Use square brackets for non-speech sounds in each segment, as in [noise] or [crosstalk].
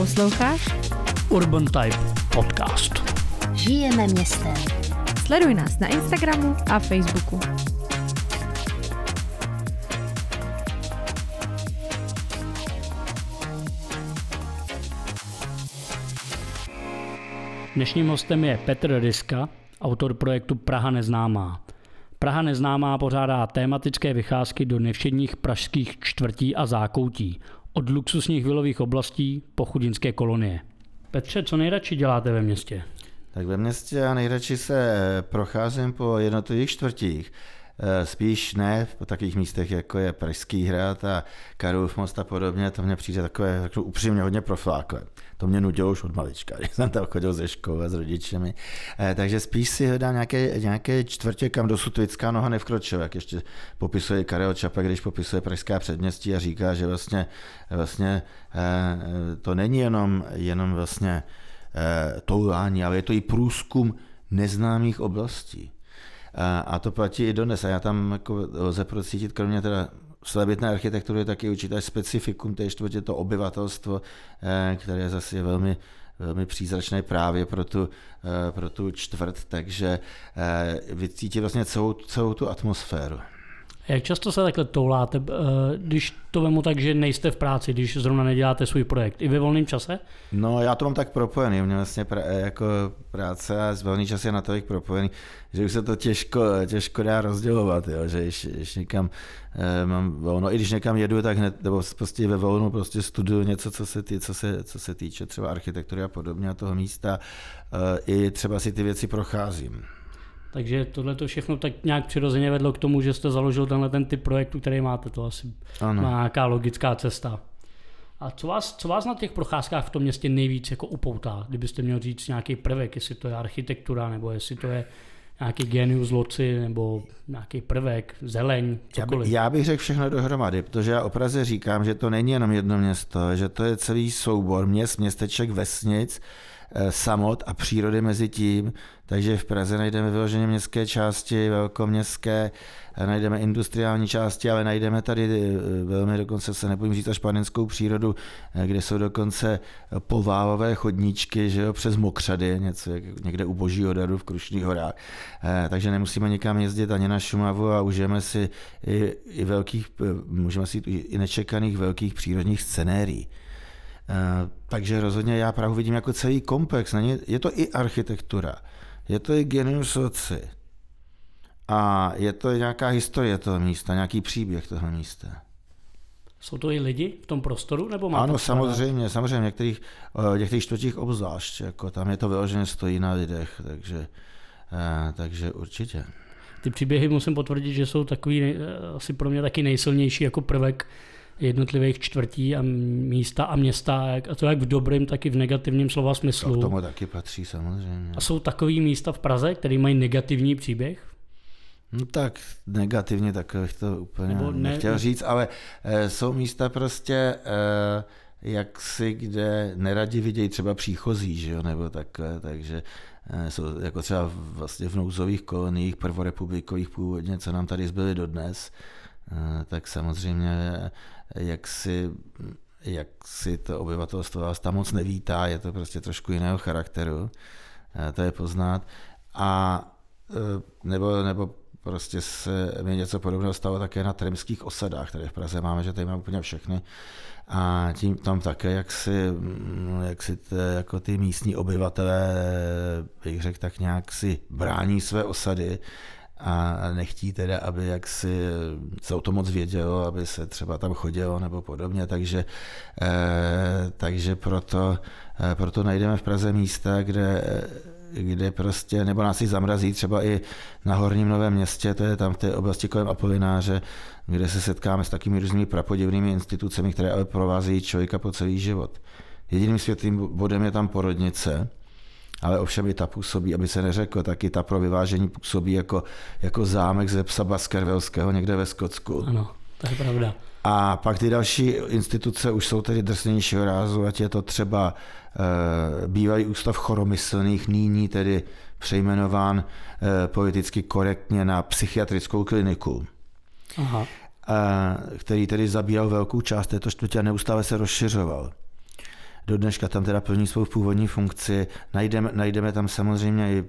Posloucháš? Urban Type Podcast. Žijeme městem. Sleduj nás na Instagramu a Facebooku. Dnešním hostem je Petr Ryska, autor projektu Praha neznámá. Praha neznámá pořádá tematické vycházky do nevšedních pražských čtvrtí a zákoutí, od luxusních vilových oblastí po chudinské kolonie. Petře, co nejradši děláte ve městě? Tak ve městě já nejradši se procházím po jednotlivých čtvrtích. Eh, spíš ne po takových místech, jako je Pražský hrad a Karlův most a podobně, to mně přijde takové, řeknu upřímně, hodně proflákle. To mě nudilo už od malička, [laughs] když jsem tam chodil ze školy s rodičemi. Eh, takže spíš si hledám nějaké, nějaké čtvrtě, kam dosud lidská noha nevkročila, jak ještě popisuje Karel Čapek, když popisuje Pražská předměstí a říká, že vlastně, vlastně eh, to není jenom, jenom vlastně toulání, ale je to i průzkum neznámých oblastí. A to platí i dnes. A já tam jako lze procítit, kromě teda svébytné architektury, taky určité specifikum té čtvrtě, to obyvatelstvo, eh, které je zase velmi velmi přízračné právě pro tu, eh, pro tu čtvrt, takže eh, vycítí vlastně celou, celou tu atmosféru. Jak často se takhle touláte, eh, když to vemu tak, že nejste v práci, když zrovna neděláte svůj projekt? I ve volném čase? No, já to mám tak propojený. Mě vlastně pra, jako práce a volný čas je natolik propojený, že už se to těžko, těžko dá rozdělovat, jo? že když, když někam eh, mám volno, i když někam jedu, tak hned, nebo prostě ve volnu prostě studuju něco, co se, tý, co se, co se týče třeba architektury a podobně a toho místa, eh, i třeba si ty věci procházím. Takže tohle to všechno tak nějak přirozeně vedlo k tomu, že jste založil tenhle ten typ projektu, který máte. To asi ano. má nějaká logická cesta. A co vás, co vás na těch procházkách v tom městě nejvíc jako upoutá? Kdybyste měl říct nějaký prvek, jestli to je architektura, nebo jestli to je nějaký genius loci, nebo nějaký prvek, zeleň, cokoliv. Já, by, já bych řekl všechno dohromady, protože já o Praze říkám, že to není jenom jedno město, že to je celý soubor měst, městeček, vesnic, samot a přírody mezi tím. Takže v Praze najdeme vyloženě městské části, velkoměstské, eh, najdeme industriální části, ale najdeme tady eh, velmi dokonce se nebojím říct až panenskou přírodu, kde jsou dokonce poválové chodníčky že jo, přes mokřady, něco někde u Božího dadu v Krušných horách. Takže nemusíme nikam jezdit ani na Šumavu a užijeme si i, i velkých, můžeme si i nečekaných velkých přírodních scenérií. Eh, takže rozhodně já Prahu vidím jako celý komplex. Je to i architektura, je to i genius soci. A je to nějaká historie toho místa, nějaký příběh toho místa. Jsou to i lidi v tom prostoru? Nebo má ano, samozřejmě, samozřejmě, v některých, v některých čtvrtích obzvlášť, jako tam je to vyloženě stojí na lidech, takže, eh, takže určitě. Ty příběhy musím potvrdit, že jsou takový eh, asi pro mě taky nejsilnější jako prvek jednotlivých čtvrtí a místa a města, a to jak v dobrém, tak i v negativním slova smyslu. To k tomu taky patří samozřejmě. A jsou takové místa v Praze, které mají negativní příběh? No tak negativně, tak bych to úplně Nebo ne, nechtěl říct, ale e, jsou místa prostě, e, jak si kde neradi vidějí třeba příchozí, že jo, nebo takhle, takže e, jsou jako třeba vlastně v nouzových koloniích prvorepublikových původně, co nám tady zbyly dodnes, e, tak samozřejmě jak si, jak si to obyvatelstvo vás tam moc nevítá, je to prostě trošku jiného charakteru, eh, to je poznat. A eh, nebo, nebo prostě se mi něco podobného stalo také na trimských osadách, které v Praze máme, že tady máme úplně všechny. A tím tam také, jak si, mm, jak si te, jako ty místní obyvatelé, bych řekl, tak nějak si brání své osady a nechtí teda, aby jak si se o to moc vědělo, aby se třeba tam chodilo nebo podobně, takže, eh, takže proto, eh, proto najdeme v Praze místa, kde kde prostě, nebo nás i zamrazí třeba i na Horním Novém městě, to je tam v té oblasti kolem Apolináře, kde se setkáme s takými různými prapodivnými institucemi, které ale provázejí člověka po celý život. Jediným světlým bodem je tam porodnice, ale ovšem i ta působí, aby se neřeklo, taky ta pro vyvážení působí jako, jako zámek ze psa Baskervillského někde ve Skotsku. Ano, to je pravda. A pak ty další instituce už jsou tedy drsnějšího rázu, ať je to třeba e, bývalý ústav choromyslných, nyní tedy přejmenován e, politicky korektně na psychiatrickou kliniku. Aha. E, který tedy zabíral velkou část této čtvrtě a neustále se rozšiřoval. Do dneška tam teda plní svou původní funkci. Najdeme, najdeme tam samozřejmě i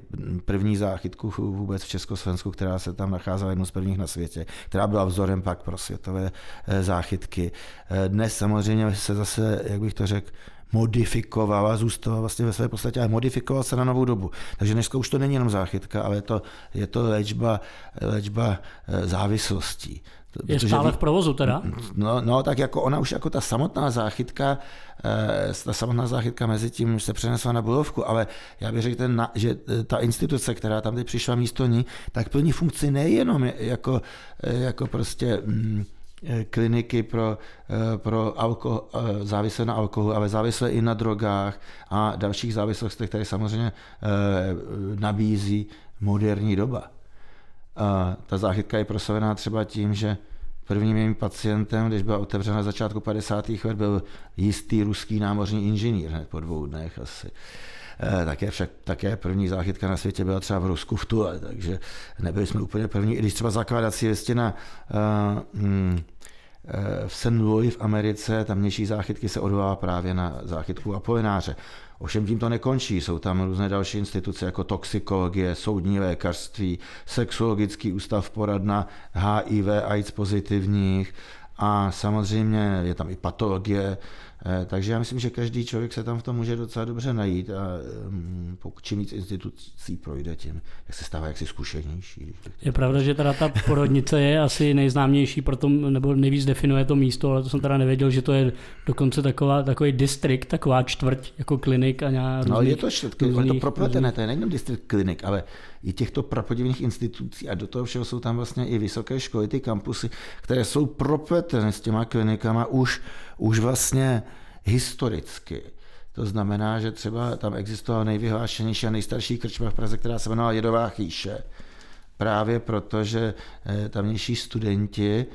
první záchytku vůbec v Československu, která se tam nacházela jednou z prvních na světě, která byla vzorem pak pro světové eh, záchytky. Eh, dnes samozřejmě se zase, jak bych to řekl, modifikoval a zůstal vlastně ve své podstatě, ale modifikoval se na novou dobu. Takže dneska už to není jenom záchytka, ale je to, je to léčba, léčba eh, závislostí. Je stále v provozu teda? No, no, tak jako ona už jako ta samotná záchytka, eh, ta samotná záchytka mezi tím se přenesla na Bulovku, ale já bych řekl, ten, že eh, ta instituce, která tam teď přišla místo ní, tak plní funkci nejenom jako, jako prostě mm, kliniky pro, pro alko, závislé na alkoholu, ale závislé i na drogách a dalších závislostech, které samozřejmě nabízí moderní doba. A ta záchytka je prosavená třeba tím, že prvním mým pacientem, když byla otevřena na začátku 50. let, byl jistý ruský námořní inženýr hned po dvou dnech asi. E, také však také první záchytka na světě byla třeba v Rusku v Tule, takže nebyli jsme úplně první, i když třeba zakládací listina uh, hmm, v St. Louis v Americe, tamnější záchytky se odvolává právě na záchytku Apolináře. Ovšem tím to nekončí, jsou tam různé další instituce jako toxikologie, soudní lékařství, sexuologický ústav poradna HIV, AIDS pozitivních. A samozřejmě je tam i patologie, takže já myslím, že každý člověk se tam v tom může docela dobře najít a mm, pokud čím víc institucí projde, tím jak se stává jaksi zkušenější. Je pravda, že teda ta porodnice je asi nejznámější, proto, nebo nejvíc definuje to místo, ale to jsem teda nevěděl, že to je dokonce taková, takový distrikt, taková čtvrť jako klinik a nějak No je to čtvrt, je to propletené, to je nejenom distrikt klinik, ale i těchto prapodivných institucí a do toho všeho jsou tam vlastně i vysoké školy, ty kampusy, které jsou propletené s těma klinikama už, už vlastně historicky. To znamená, že třeba tam existovala nejvyhlášenější a nejstarší krčma v Praze, která se jmenovala Jedová chýše. Právě proto, že eh, tamnější studenti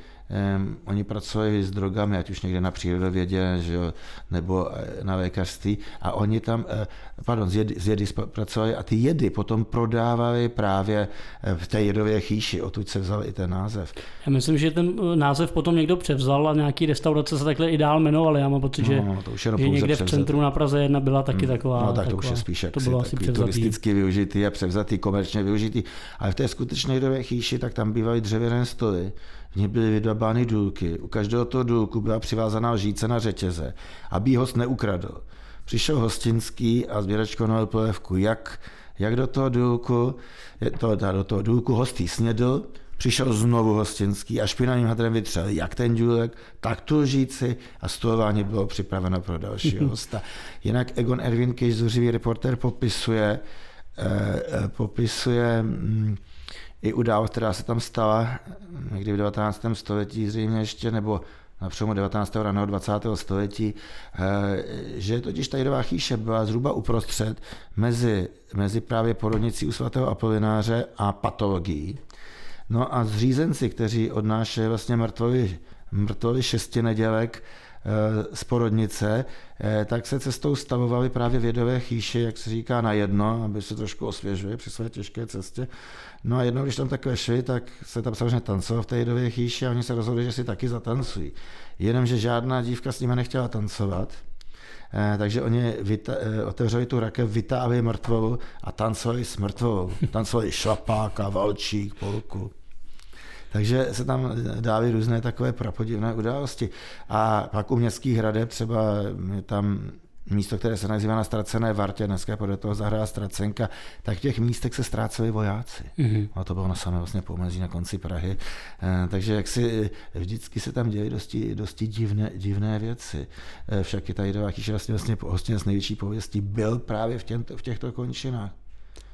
Um, oni pracovali s drogami, ať už někde na přírodovědě, že jo, nebo eh, na lékařství a oni tam, eh, pardon, z jedy, z jedy pracovali a ty jedy potom prodávali právě eh, v té jedové chýši, odtud se vzal i ten název. Já myslím, že ten název potom někdo převzal a nějaký restaurace se takhle i dál jmenovaly. Já mám pocit, že, no, to už že někde převzat. v centru na Praze jedna byla taky hmm. taková. No tak taková, to už je spíš jak to bylo asi turisticky využitý a převzatý, komerčně využitý. Ale v té skutečné jedové chýši, tak tam bývaly dřevěné stoly ní byly vydabány důlky. U každého toho důlku byla přivázaná lžíce na řetěze, aby host neukradl. Přišel hostinský a sběračko na polévku, jak, jak do toho důlku, to, do toho důlku hostý snědl, přišel znovu hostinský a špinavým hadrem vytřel jak ten důlek, tak tu lžíci a stolování bylo připraveno pro dalšího [laughs] hosta. Jinak Egon Erwin Kejš, zuřivý reporter, popisuje, eh, eh popisuje hm, i událost, která se tam stala někdy v 19. století zřejmě ještě, nebo na přelomu 19. a raného 20. století, eh, že totiž ta Jidová chýše byla zhruba uprostřed mezi, mezi právě porodnicí u svatého Apolináře a patologií. No a zřízenci, kteří odnášejí vlastně mrtvoly, mrtvoly šesti nedělek, z porodnice, eh, tak se cestou stavovali právě vědové chýše, jak se říká, na jedno, aby se trošku osvěžuje při své těžké cestě. No a jednou, když tam takhle šli, tak se tam samozřejmě tancovalo v té jedové chýši a oni se rozhodli, že si taky zatancují. Jenomže žádná dívka s nimi nechtěla tancovat, Eh, takže oni vyta, eh, otevřeli tu rakev, vytáhli mrtvolu a tancovali s mrtvou. Tancovali šlapáka, valčík, polku. Takže se tam dávaly různé takové prapodivné události. A pak u městských hradeb třeba tam místo, které se nazývá na ztracené Vartě, dneska podle toho zahrá ztracenka, tak v těch místech se ztráceli vojáci. Mm-hmm. A to bylo na samé vlastně pomezí na konci Prahy. E, takže jak si vždycky se tam děly dosti, dosti divné, divné věci. E, však i ta Jidová kýše vlastně, vlastně hostin z největší pověstí byl právě v, těmto, v těchto končinách.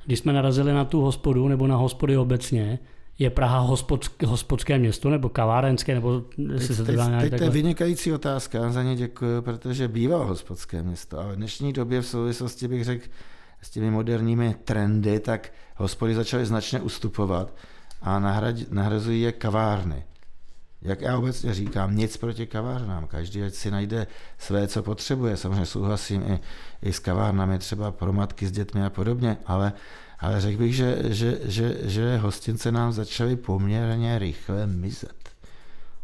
Když jsme narazili na tu hospodu nebo na hospody obecně, je Praha hospodské, hospodské město nebo kavárenské, nebo si se nějak teď, to je vynikající otázka, já za ně děkuji, protože bývá hospodské město, ale v dnešní době v souvislosti bych řekl s těmi moderními trendy, tak hospody začaly značně ustupovat a nahrazují je kavárny. Jak já obecně říkám, nic proti kavárnám. Každý ať si najde své, co potřebuje. Samozřejmě souhlasím i, i s kavárnami, třeba pro matky s dětmi a podobně, ale ale řekl bych, že, že, že, že hostince nám začaly poměrně rychle mizet.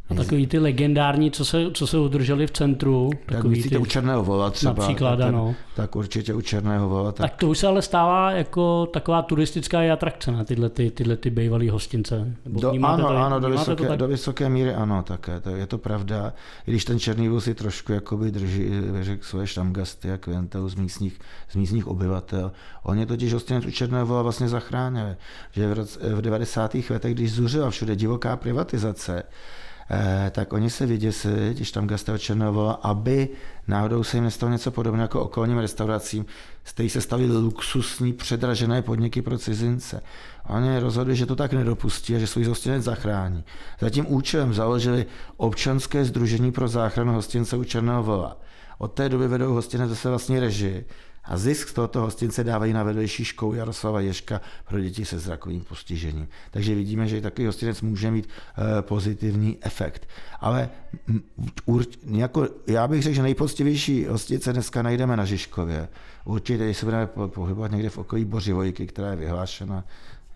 A takový ty legendární, co se, co se udrželi v centru. Tak myslíte ty, u Černého vola třeba. Například, ten, ano. Tak určitě u Černého vola. Tak... tak to už se ale stává jako taková turistická atrakce na tyhle, ty, tyhle ty bývalé hostince. Nebo do, ano, tady, ano do, vysoké, do vysoké míry ano, také. To, je to pravda. I když ten Černý vůz si trošku jakoby drží, řekl svoje štamgasty a klientel z místních, z místních obyvatel. Oni totiž hostinec u Černého vola vlastně zachránili. Že v, roce, v 90. letech, když zuřila všude divoká privatizace, tak oni se vyděsili, když tam Gastro Černovo, aby náhodou se jim nestalo něco podobného jako okolním restauracím, z kterých se stavili luxusní předražené podniky pro cizince. Oni rozhodli, že to tak nedopustí a že svůj hostinec zachrání. Za tím účelem založili občanské združení pro záchranu hostince u Černého vola. Od té doby vedou hostinec zase vlastní režii a zisk z tohoto hostince dávají na vedlejší školu Jaroslava Ješka pro děti se zrakovým postižením. Takže vidíme, že takový hostinec může mít e, pozitivní efekt. Ale jako, já bych řekl, že nejpoctivější hostince dneska najdeme na Žižkově. Určitě, když se budeme pohybovat někde v okolí Bořivojky, která je vyhlášena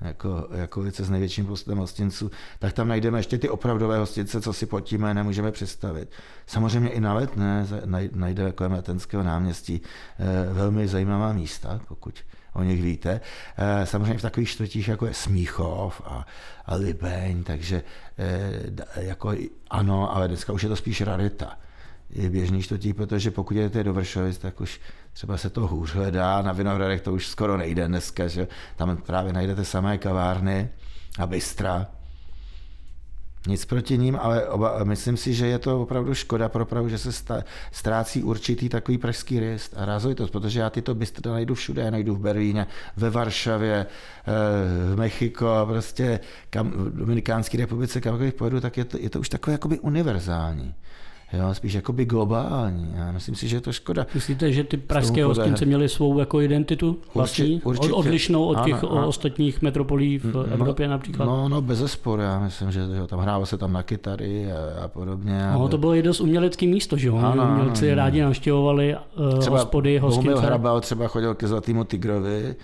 jako, jako ulice s největším počtem hostinců, tak tam najdeme ještě ty opravdové hostince, co si pod tím nemůžeme představit. Samozřejmě i na letné najde kolem Letenského náměstí eh, velmi zajímavá místa, pokud o nich víte. Eh, samozřejmě v takových čtvrtích, jako je Smíchov a, a Libeň, takže eh, jako ano, ale dneska už je to spíš rarita je běžný čtvrtí, protože pokud jdete do Vršovic, tak už třeba se to hůř hledá, na Vinohradech to už skoro nejde dneska, že tam právě najdete samé kavárny a bystra, nic proti ním, ale oba, myslím si, že je to opravdu škoda pro Prahu, že se sta, ztrácí určitý takový pražský rist a rázojitost, protože já tyto bystra najdu všude, já najdu v Berlíně, ve Varšavě, eh, v Mexiko, prostě kam, v Dominikánské republice, kamkoliv pojedu, tak je to, je to už takové jakoby univerzální jo, spíš jakoby globální. Já myslím si, že je to škoda. Myslíte, že ty pražské hostince měly svou jako identitu vlastní, určitě, určitě. odlišnou od těch ano, ano. ostatních metropolí v no, Evropě například? No, no, bez zesporu, já myslím, že jo, tam hrávalo se tam na kytary a, a podobně. No, to bylo i dost umělecké místo, že jo? Ano, Umělci ano, rádi navštěvovali uh, hospody, hostince. Třeba Hrabal třeba chodil ke Zlatému tigrovi,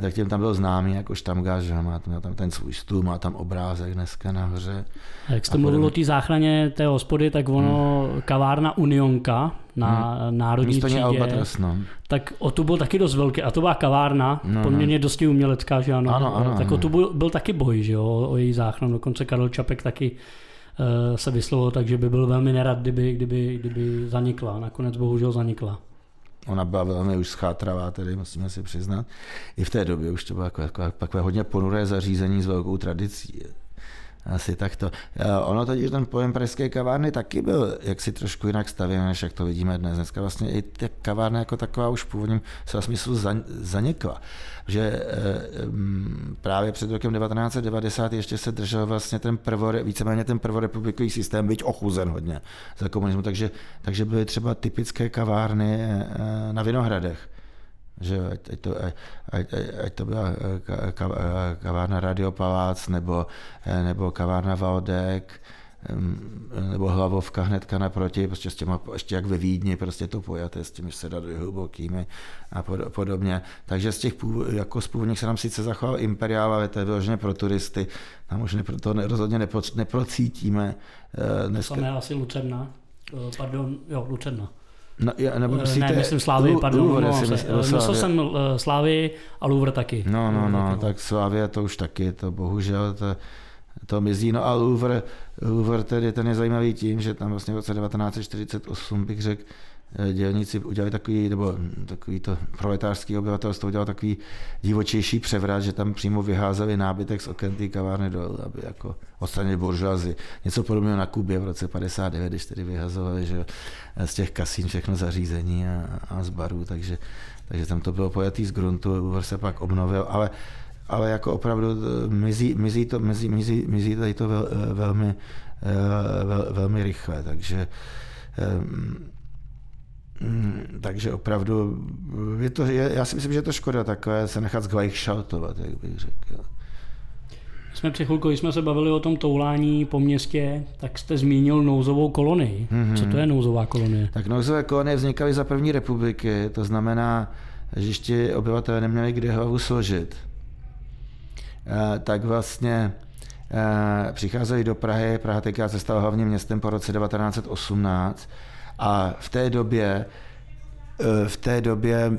tak tím tam byl známý jako štamgář, že má tam, tam ten svůj stůl, má tam obrázek dneska nahoře. A jak jste mluvil o té záchraně té hospody, tak ono, hmm. kavárna Unionka na hmm. Národní Místo třídě, Albatros, no. tak o tu byl taky dost velký. A to byla kavárna, no, no. poměrně no. dosti umělecká, že ano. ano, ano tak ano. o tu byl, byl taky boj, že jo, o její záchranu. Dokonce Karel Čapek taky uh, se vyslovil tak, že by byl velmi nerad, kdyby, kdyby, kdyby zanikla. Nakonec bohužel zanikla. Ona byla velmi už schátravá, tedy musíme si přiznat. I v té době už to bylo takové, takové hodně ponuré zařízení s velkou tradicí. Asi takto. Ono totiž ten pojem pražské kavárny taky byl jaksi trošku jinak stavěn, než jak to vidíme dnes. Dneska vlastně i ta kavárna jako taková už v původním smyslu zanikla. Že eh, mm, právě před rokem 1990 ještě se držel vlastně ten prvore, víceméně ten prvorepublikový systém, byť ochuzen hodně za komunismu, takže, takže byly třeba typické kavárny eh, na Vinohradech že ať, to, ať, ať, ať to byla eh, eh, kavárna Radio Palác nebo, eh, nebo kavárna Valdek, nebo hlavovka hnedka naproti, prostě s těma, ještě jak ve Vídni, prostě to pojaté s těmi sedadly hlubokými a podobně. Takže z těch původ, jako z původních se nám sice zachoval imperiál, ale to je vyloženě pro turisty, tam už ne, to rozhodně nepo, neprocítíme. Dneska... To samé asi Lucerna, pardon, jo, Lucerna. No, já, nebo eh, myslíte, ne, myslím Slávy, pardon. Louvre, no, myslel, myslel jsem uh, Slávy a Louvre taky. No, no, no, tak Slávě to už taky, to bohužel to, to mizí. No a Louvre, Louvre tedy ten je zajímavý tím, že tam vlastně v roce 1948 bych řekl, Eh, dělníci udělali takový, nebo takový to proletářský obyvatelstvo udělalo takový divočejší převrat, že tam přímo vyházeli nábytek z oken té kavárny dolů, aby jako odstranili buržoazy. Něco podobného na Kubě v roce 59, když tedy vyhazovali že z těch kasín všechno zařízení a, a z barů, takže, takže tam to bylo pojatý z gruntu, se pak obnovil, ale ale jako opravdu eh, mizí, mizí, to, mizí, mizí, mizí tady to vel, eh, velmi, vel, velmi rychle, takže Mm, takže opravdu, je to, je, já si myslím, že je to škoda takové se nechat zglajšaltovat, jak bych řekl. Jsme při chvilku, když jsme se bavili o tom toulání po městě, tak jste zmínil nouzovou kolonii. Mm-hmm. Co to je nouzová kolonie? Tak nouzové kolonie vznikaly za první republiky, to znamená, že ještě obyvatelé neměli kde hlavu složit. tak vlastně e, přicházeli do Prahy, Praha teďka se stala hlavním městem po roce 1918 a v té době e, v té době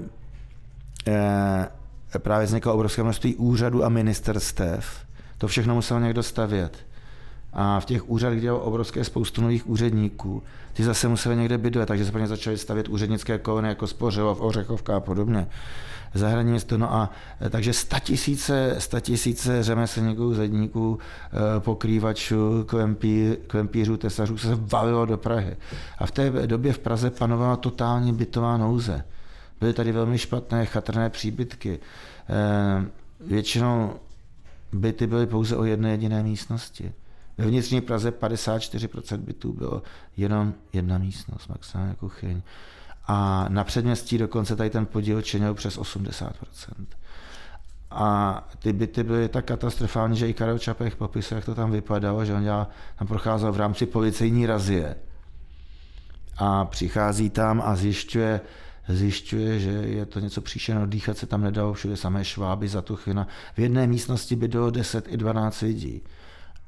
e, právě vzniklo obrovské množství úřadů a ministerstev. To všechno musel někdo stavět. A v těch úřadech dělalo obrovské spoustu nových úředníků. Ty zase museli někde bydlet, takže se pro ně začaly stavět úřednické kolony jako Spořilov, Ořechovka a podobně. Zahradní město, no a e, takže statisíce, statisíce řemeslníků, zedníků, e, pokrývačů, klempí, klempířů, tesařů se valilo do Prahy. A v té době v Praze panovala totální bytová nouze. Byly tady velmi špatné chatrné příbytky. E, většinou byty byly pouze o jedné jediné místnosti. Ve vnitřní Praze 54% bytů bylo jenom jedna místnost, maximálně kuchyň. A na předměstí dokonce tady ten podíl činil přes 80%. A ty byty byly tak katastrofální, že i Karel Čapek popisuje, jak to tam vypadalo, že on dělal, tam procházel v rámci policejní razie. A přichází tam a zjišťuje, zjišťuje, že je to něco příšerného, dýchat se tam nedalo, všude samé šváby, zatuchyna. V jedné místnosti by bylo 10 i 12 lidí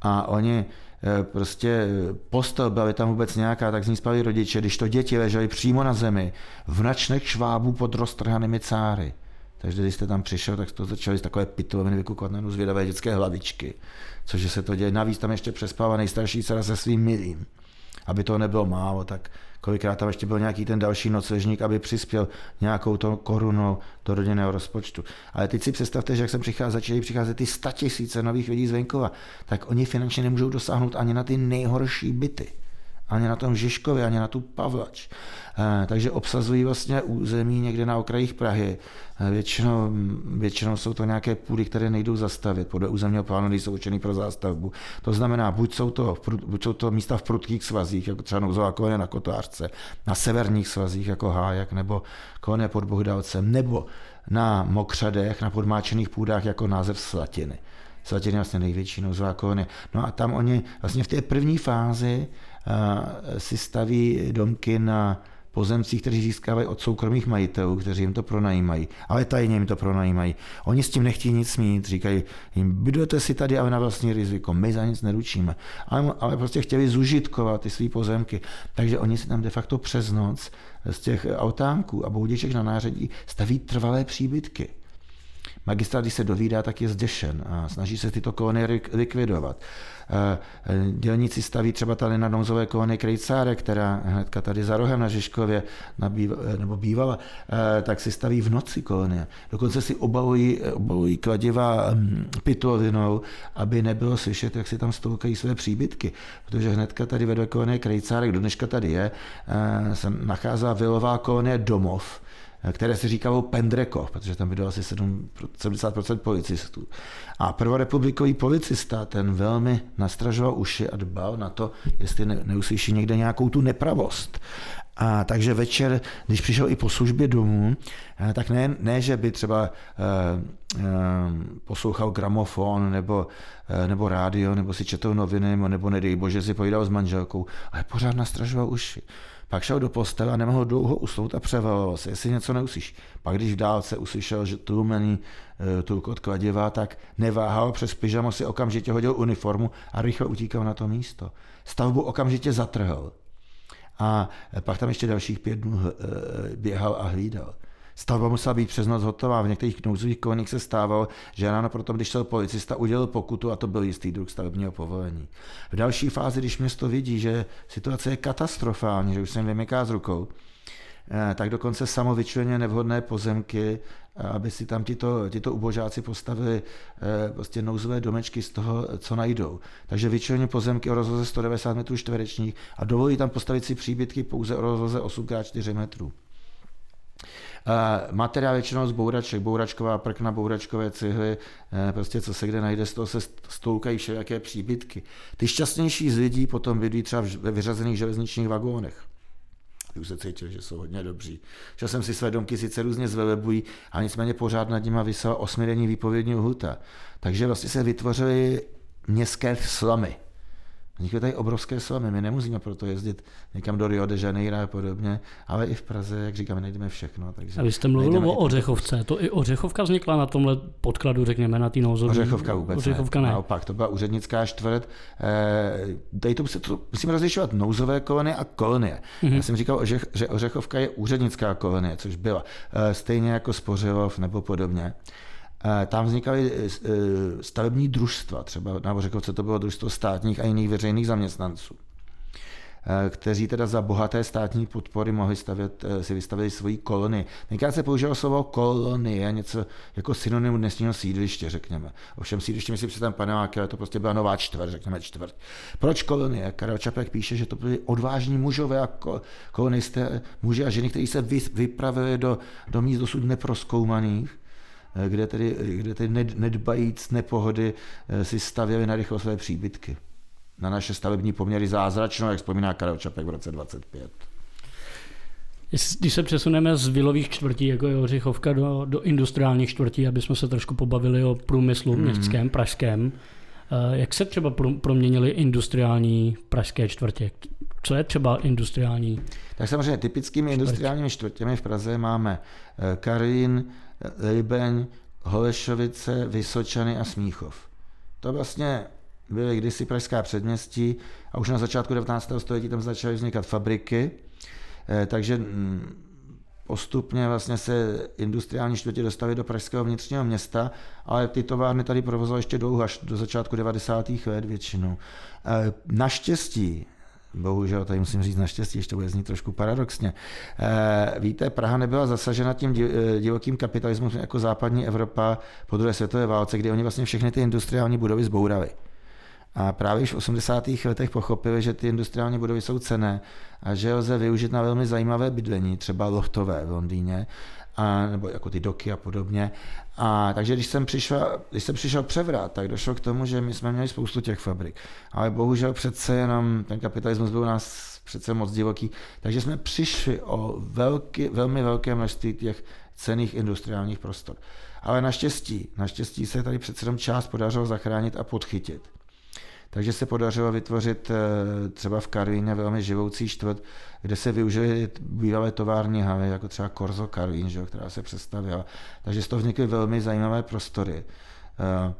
a oni eh, prostě eh, postel byla tam vůbec nějaká, tak z ní spali rodiče, když to děti ležely přímo na zemi, v načnech švábů pod roztrhanými cáry. Takže když jste tam přišel, tak to začali z takové pitoviny vykukovat na zvědavé dětské hlavičky. Cože se to děje. Navíc tam ještě přespává nejstarší dcera se svým milým. Aby to nebylo málo, tak kolikrát tam ještě byl nějaký ten další nocležník, aby přispěl nějakou to korunou do rodinného rozpočtu. Ale teď si představte, že jak jsem přicházel, začali přicházet ty tisíce nových lidí z venkova, tak oni finančně nemůžou dosáhnout ani na ty nejhorší byty ani na tom Žižkově, ani na tu Pavlač. Eh, takže obsazují vlastně území někde na okrajích Prahy. Eh, většinou, většinou jsou to nějaké půdy, které nejdou zastavit. Podle územního plánu nejsou určený pro zástavbu. To znamená, buď jsou to, buď jsou to místa v prudkých svazích, jako třeba nouzová kolonie na Kotářce, na severních svazích, jako Hájak, nebo kolonie pod Bohdalcem, nebo na mokřadech, na podmáčených půdách, jako název Slatiny. Slatiny je vlastně největší nouzová kolonie. No a tam oni vlastně v té první fázi si staví domky na pozemcích, kteří získávají od soukromých majitelů, kteří jim to pronajímají, ale tajně jim to pronajímají. Oni s tím nechtějí nic mít, říkají jim, bydujete si tady, ale na vlastní riziko, my za nic neručíme. Ale, ale prostě chtěli zužitkovat ty své pozemky, takže oni si tam de facto přes noc z těch autánků a boudiček na nářadí staví trvalé příbytky. Magistrát, když se dovídá, tak je zděšen a snaží se tyto kolony likvidovat. Eh, dělníci staví třeba tady na nouzové kolony Krejcáre, která hnedka tady za rohem na Žižkově eh, nebo bývala, eh, tak si staví v noci kolonie. Dokonce si obalují, obalují kladiva hm, pitlovinou, aby nebylo slyšet, jak si tam stoukají své příbytky. Protože hnedka tady vedle kolonie Krejcárek, do dneška tady je, se nachází vilová kolonie Domov, které se říkalo Pendrekov, protože tam bylo asi 7, 70% policistů. A prvorepublikový policista, ten velmi nastražoval uši a dbal na to, jestli ne, neuslyší někde nějakou tu nepravost. A takže večer, když přišel i po službě domů, eh, tak ne, ne že by třeba eh, eh, poslouchal gramofon nebo, eh, nebo rádio, nebo si četl noviny, nebo nedej bože si povídal s manželkou, ale pořád nastražoval uši. Pak šel do postele a nemohl dlouho usnout a převaloval se, jestli něco neuslyší. Pak když v dálce uslyšel, že tlumený e, tulkot kladiva, tak neváhal, přes pyžamo si okamžitě hodil uniformu a rychle utíkal na to místo. Stavbu okamžitě zatrhl. A pak tam ještě dalších pět dnů e, běhal a hlídal. Stavba musela být přes noc hotová. V některých nouzových koleních se stávalo, že ráno proto, když šel policista, udělal pokutu a to byl jistý druh stavebního povolení. V další fázi, když město vidí, že situace je katastrofální, že už se jim vymyká z rukou, eh, tak dokonce samo vyčleně nevhodné pozemky, aby si tam tito, tito ubožáci postavili eh, prostě nouzové domečky z toho, co najdou. Takže vyčleně pozemky o rozloze 190 metrů čtverečních a dovolí tam postavit si příbytky pouze o rozloze 8x4 metrů. Materiál většinou z bouraček, bouračková prkna, bouračkové cihly, eh, prostě co se kde najde, z toho se stoukají všelijaké příbytky. Ty šťastnější z lidí potom bydlí třeba ve vyřazených železničních vagónech. Ty už se cítil, že jsou hodně dobří. Že jsem si své domky sice různě zvelebují, a nicméně pořád nad nimi vysela osmidenní výpovědní lhuta. Takže vlastně se vytvořily městské slamy Vznikly tady obrovské slamy, my nemusíme proto jezdit někam do Rio de Janeiro a podobně, ale i v Praze, jak říkáme, najdeme všechno. Takže a vy jste mluvil o Ořechovce, to i Ořechovka vznikla na tomhle podkladu, řekněme, na té nouzové. Ořechovka vůbec Ořechovka ne. ne. Naopak, to byla úřednická čtvrt. Eh, tady to, to musíme rozlišovat nouzové kolonie a kolonie. Mm-hmm. Já jsem říkal, že Ořechovka je úřednická kolonie, což byla. Eh, stejně jako Spořilov nebo podobně. Eh, tam vznikaly eh, eh, stavební družstva, třeba na Bořekovce to bylo družstvo státních a jiných veřejných zaměstnanců, kteří teda za bohaté státní podpory mohli stavět, si vystavit svoji kolony. Tenkrát se používalo slovo kolonie, něco jako synonym dnesního sídliště, řekněme. Ovšem sídliště myslím si tam paneláky, ale to prostě byla nová čtvrt, řekněme čtvrt. Proč kolonie? Karel Čapek píše, že to byli odvážní mužové a kolonisté, muži a ženy, kteří se vypravili do, do míst dosud neproskoumaných kde tedy, kde tedy nedbajíc nepohody eh, si stavěli na rychlo své příbytky. Na naše stavební poměry zázračno, jak vzpomíná Karel Čapek v roce 25. Když se přesuneme z vilových čtvrtí, jako je Ořichovka, do, do industriálních čtvrtí, aby jsme se trošku pobavili o průmyslu hmm. městském, pražském, eh, jak se třeba proměnily industriální pražské čtvrtě? Co je třeba industriální? Tak samozřejmě typickými čtvrtě. industriálními čtvrtěmi v Praze máme Karin, Libeň, Holešovice, Vysočany a Smíchov. To vlastně byly kdysi pražská předměstí a už na začátku 19. století tam začaly vznikat fabriky, eh, takže mm, postupně vlastně se industriální čtvrtě dostaly do pražského vnitřního města, ale ty továrny tady provozovaly ještě dlouho, až do začátku 90. let většinou. Eh, naštěstí bohužel, tady musím říct naštěstí, ještě bude znít trošku paradoxně. E, víte, Praha nebyla zasažena tím eh, divokým kapitalismem jako západní Evropa po druhé světové válce, kdy oni vlastně všechny ty industriální budovy zbourali. A právě už v 80. letech pochopili, že ty industriální budovy jsou cené a že lze využít na velmi zajímavé bydlení, třeba loftové v Londýně, a, nebo jako ty doky a podobně. A takže když jsem, přišel, když jsem přišel převrat, tak došlo k tomu, že my jsme měli spoustu těch fabrik. Ale bohužel přece jenom ten kapitalismus byl u nás přece moc divoký, takže jsme přišli o velký, velmi velké množství těch cených industriálních prostor. Ale naštěstí, naštěstí se tady přece jenom část podařilo zachránit a podchytit. Takže se podařilo vytvořit eh, třeba v Karvíně velmi živoucí čtvrt, kde se využily bývalé tovární haly, jako třeba Korzo Karvín, že, která se přestavila. Takže z toho vznikly velmi zajímavé prostory. Eh,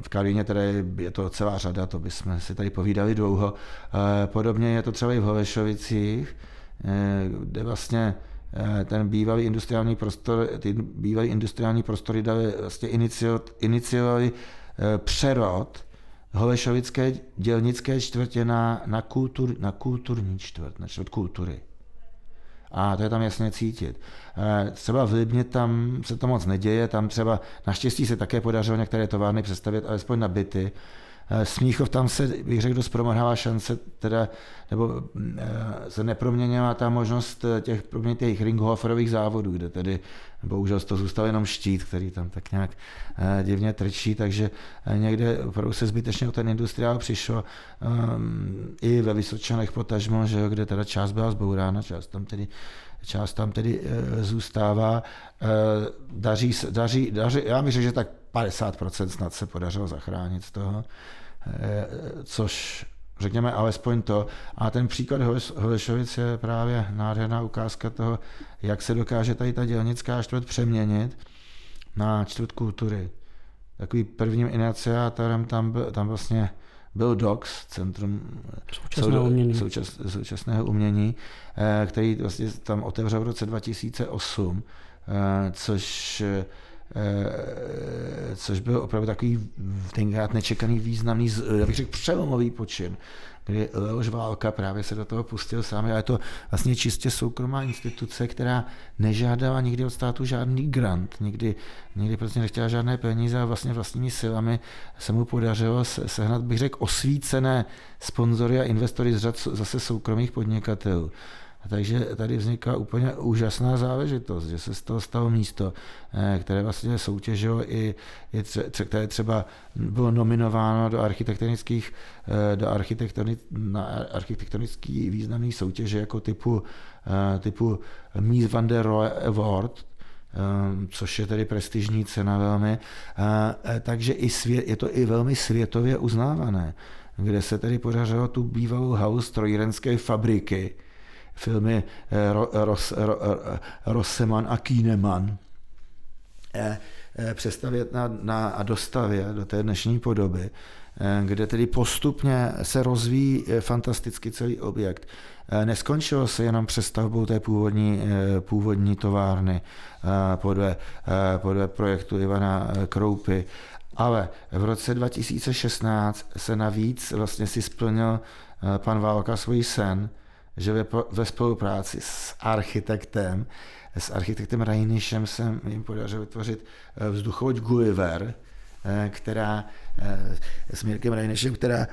v Karvíně teda je to celá řada, to bychom si tady povídali dlouho. Eh, podobně je to třeba i v Holešovicích, kde vlastně ten bývalý industriální prostor, ty bývalý industriální prostory dali, vlastně iniciovali přerod Holešovické dělnické čtvrtě na, na, kultur, na kulturní čtvrt, na čtvrt kultury. A to je tam jasně cítit. Eh, třeba v Libně tam se to moc neděje, tam třeba naštěstí se také podařilo některé továrny přestavět alespoň na byty, Smíchov tam se, bych řekl, dost promrhává šance, teda, nebo eh, se neproměnila ta možnost eh, těch, těch ringhoferových závodů, kde tedy bohužel to zůstal jenom štít, který tam tak nějak divně trčí, takže někde opravdu se zbytečně o ten industriál přišlo um, i ve Vysočanech potažmo, že jo, kde teda část byla zbourána, část tam tedy část tam tedy e, zůstává. E, daří, daří, daří, já řekl, že tak 50% snad se podařilo zachránit z toho, e, což řekněme alespoň to. A ten příklad Holešovic je právě nádherná ukázka toho, jak se dokáže tady ta dělnická čtvrt přeměnit na čtvrt kultury. Takový prvním iniciátorem tam, byl, tam vlastně byl DOX, Centrum současného umění, součas, současného umění eh, který vlastně tam otevřel v roce 2008, eh, což eh, což byl opravdu takový tenkrát nečekaný významný, já bych řekl přelomový počin, kdy Leoš Válka právě se do toho pustil sám. A je to vlastně čistě soukromá instituce, která nežádala nikdy od státu žádný grant, nikdy, nikdy prostě nechtěla žádné peníze a vlastně vlastními silami se mu podařilo sehnat, bych řekl, osvícené sponzory a investory z řad zase soukromých podnikatelů. Takže tady vznikla úplně úžasná záležitost, že se z toho stalo místo, eh, které vlastně soutěžilo i, i tře, které třeba bylo nominováno do architektonických, eh, do architektoni, na architektonický významný soutěže jako typu, eh, typu Mies van der Rohe Award, což je tedy prestižní cena velmi, takže i svět, je to i velmi světově uznávané. kde se tedy podařilo tu bývalou house strojírenské fabriky, filmy eh, Ro, Ros, Ro, Roseman a Kieneman, eh, přestavět na, na, a dostavět do té dnešní podoby, kde tedy postupně se rozvíjí fantasticky celý objekt. Neskončilo se jenom přestavbou té původní, původní továrny podle, podle projektu Ivana Kroupy, ale v roce 2016 se navíc vlastně si splnil eh, pan Válka svůj sen, že ve, ve spolupráci s architektem, s architektem Rajnišem se jim podařilo vytvořit eh, vzduchovoď Gulliver, eh, která s Mirkem Rajnišem, která,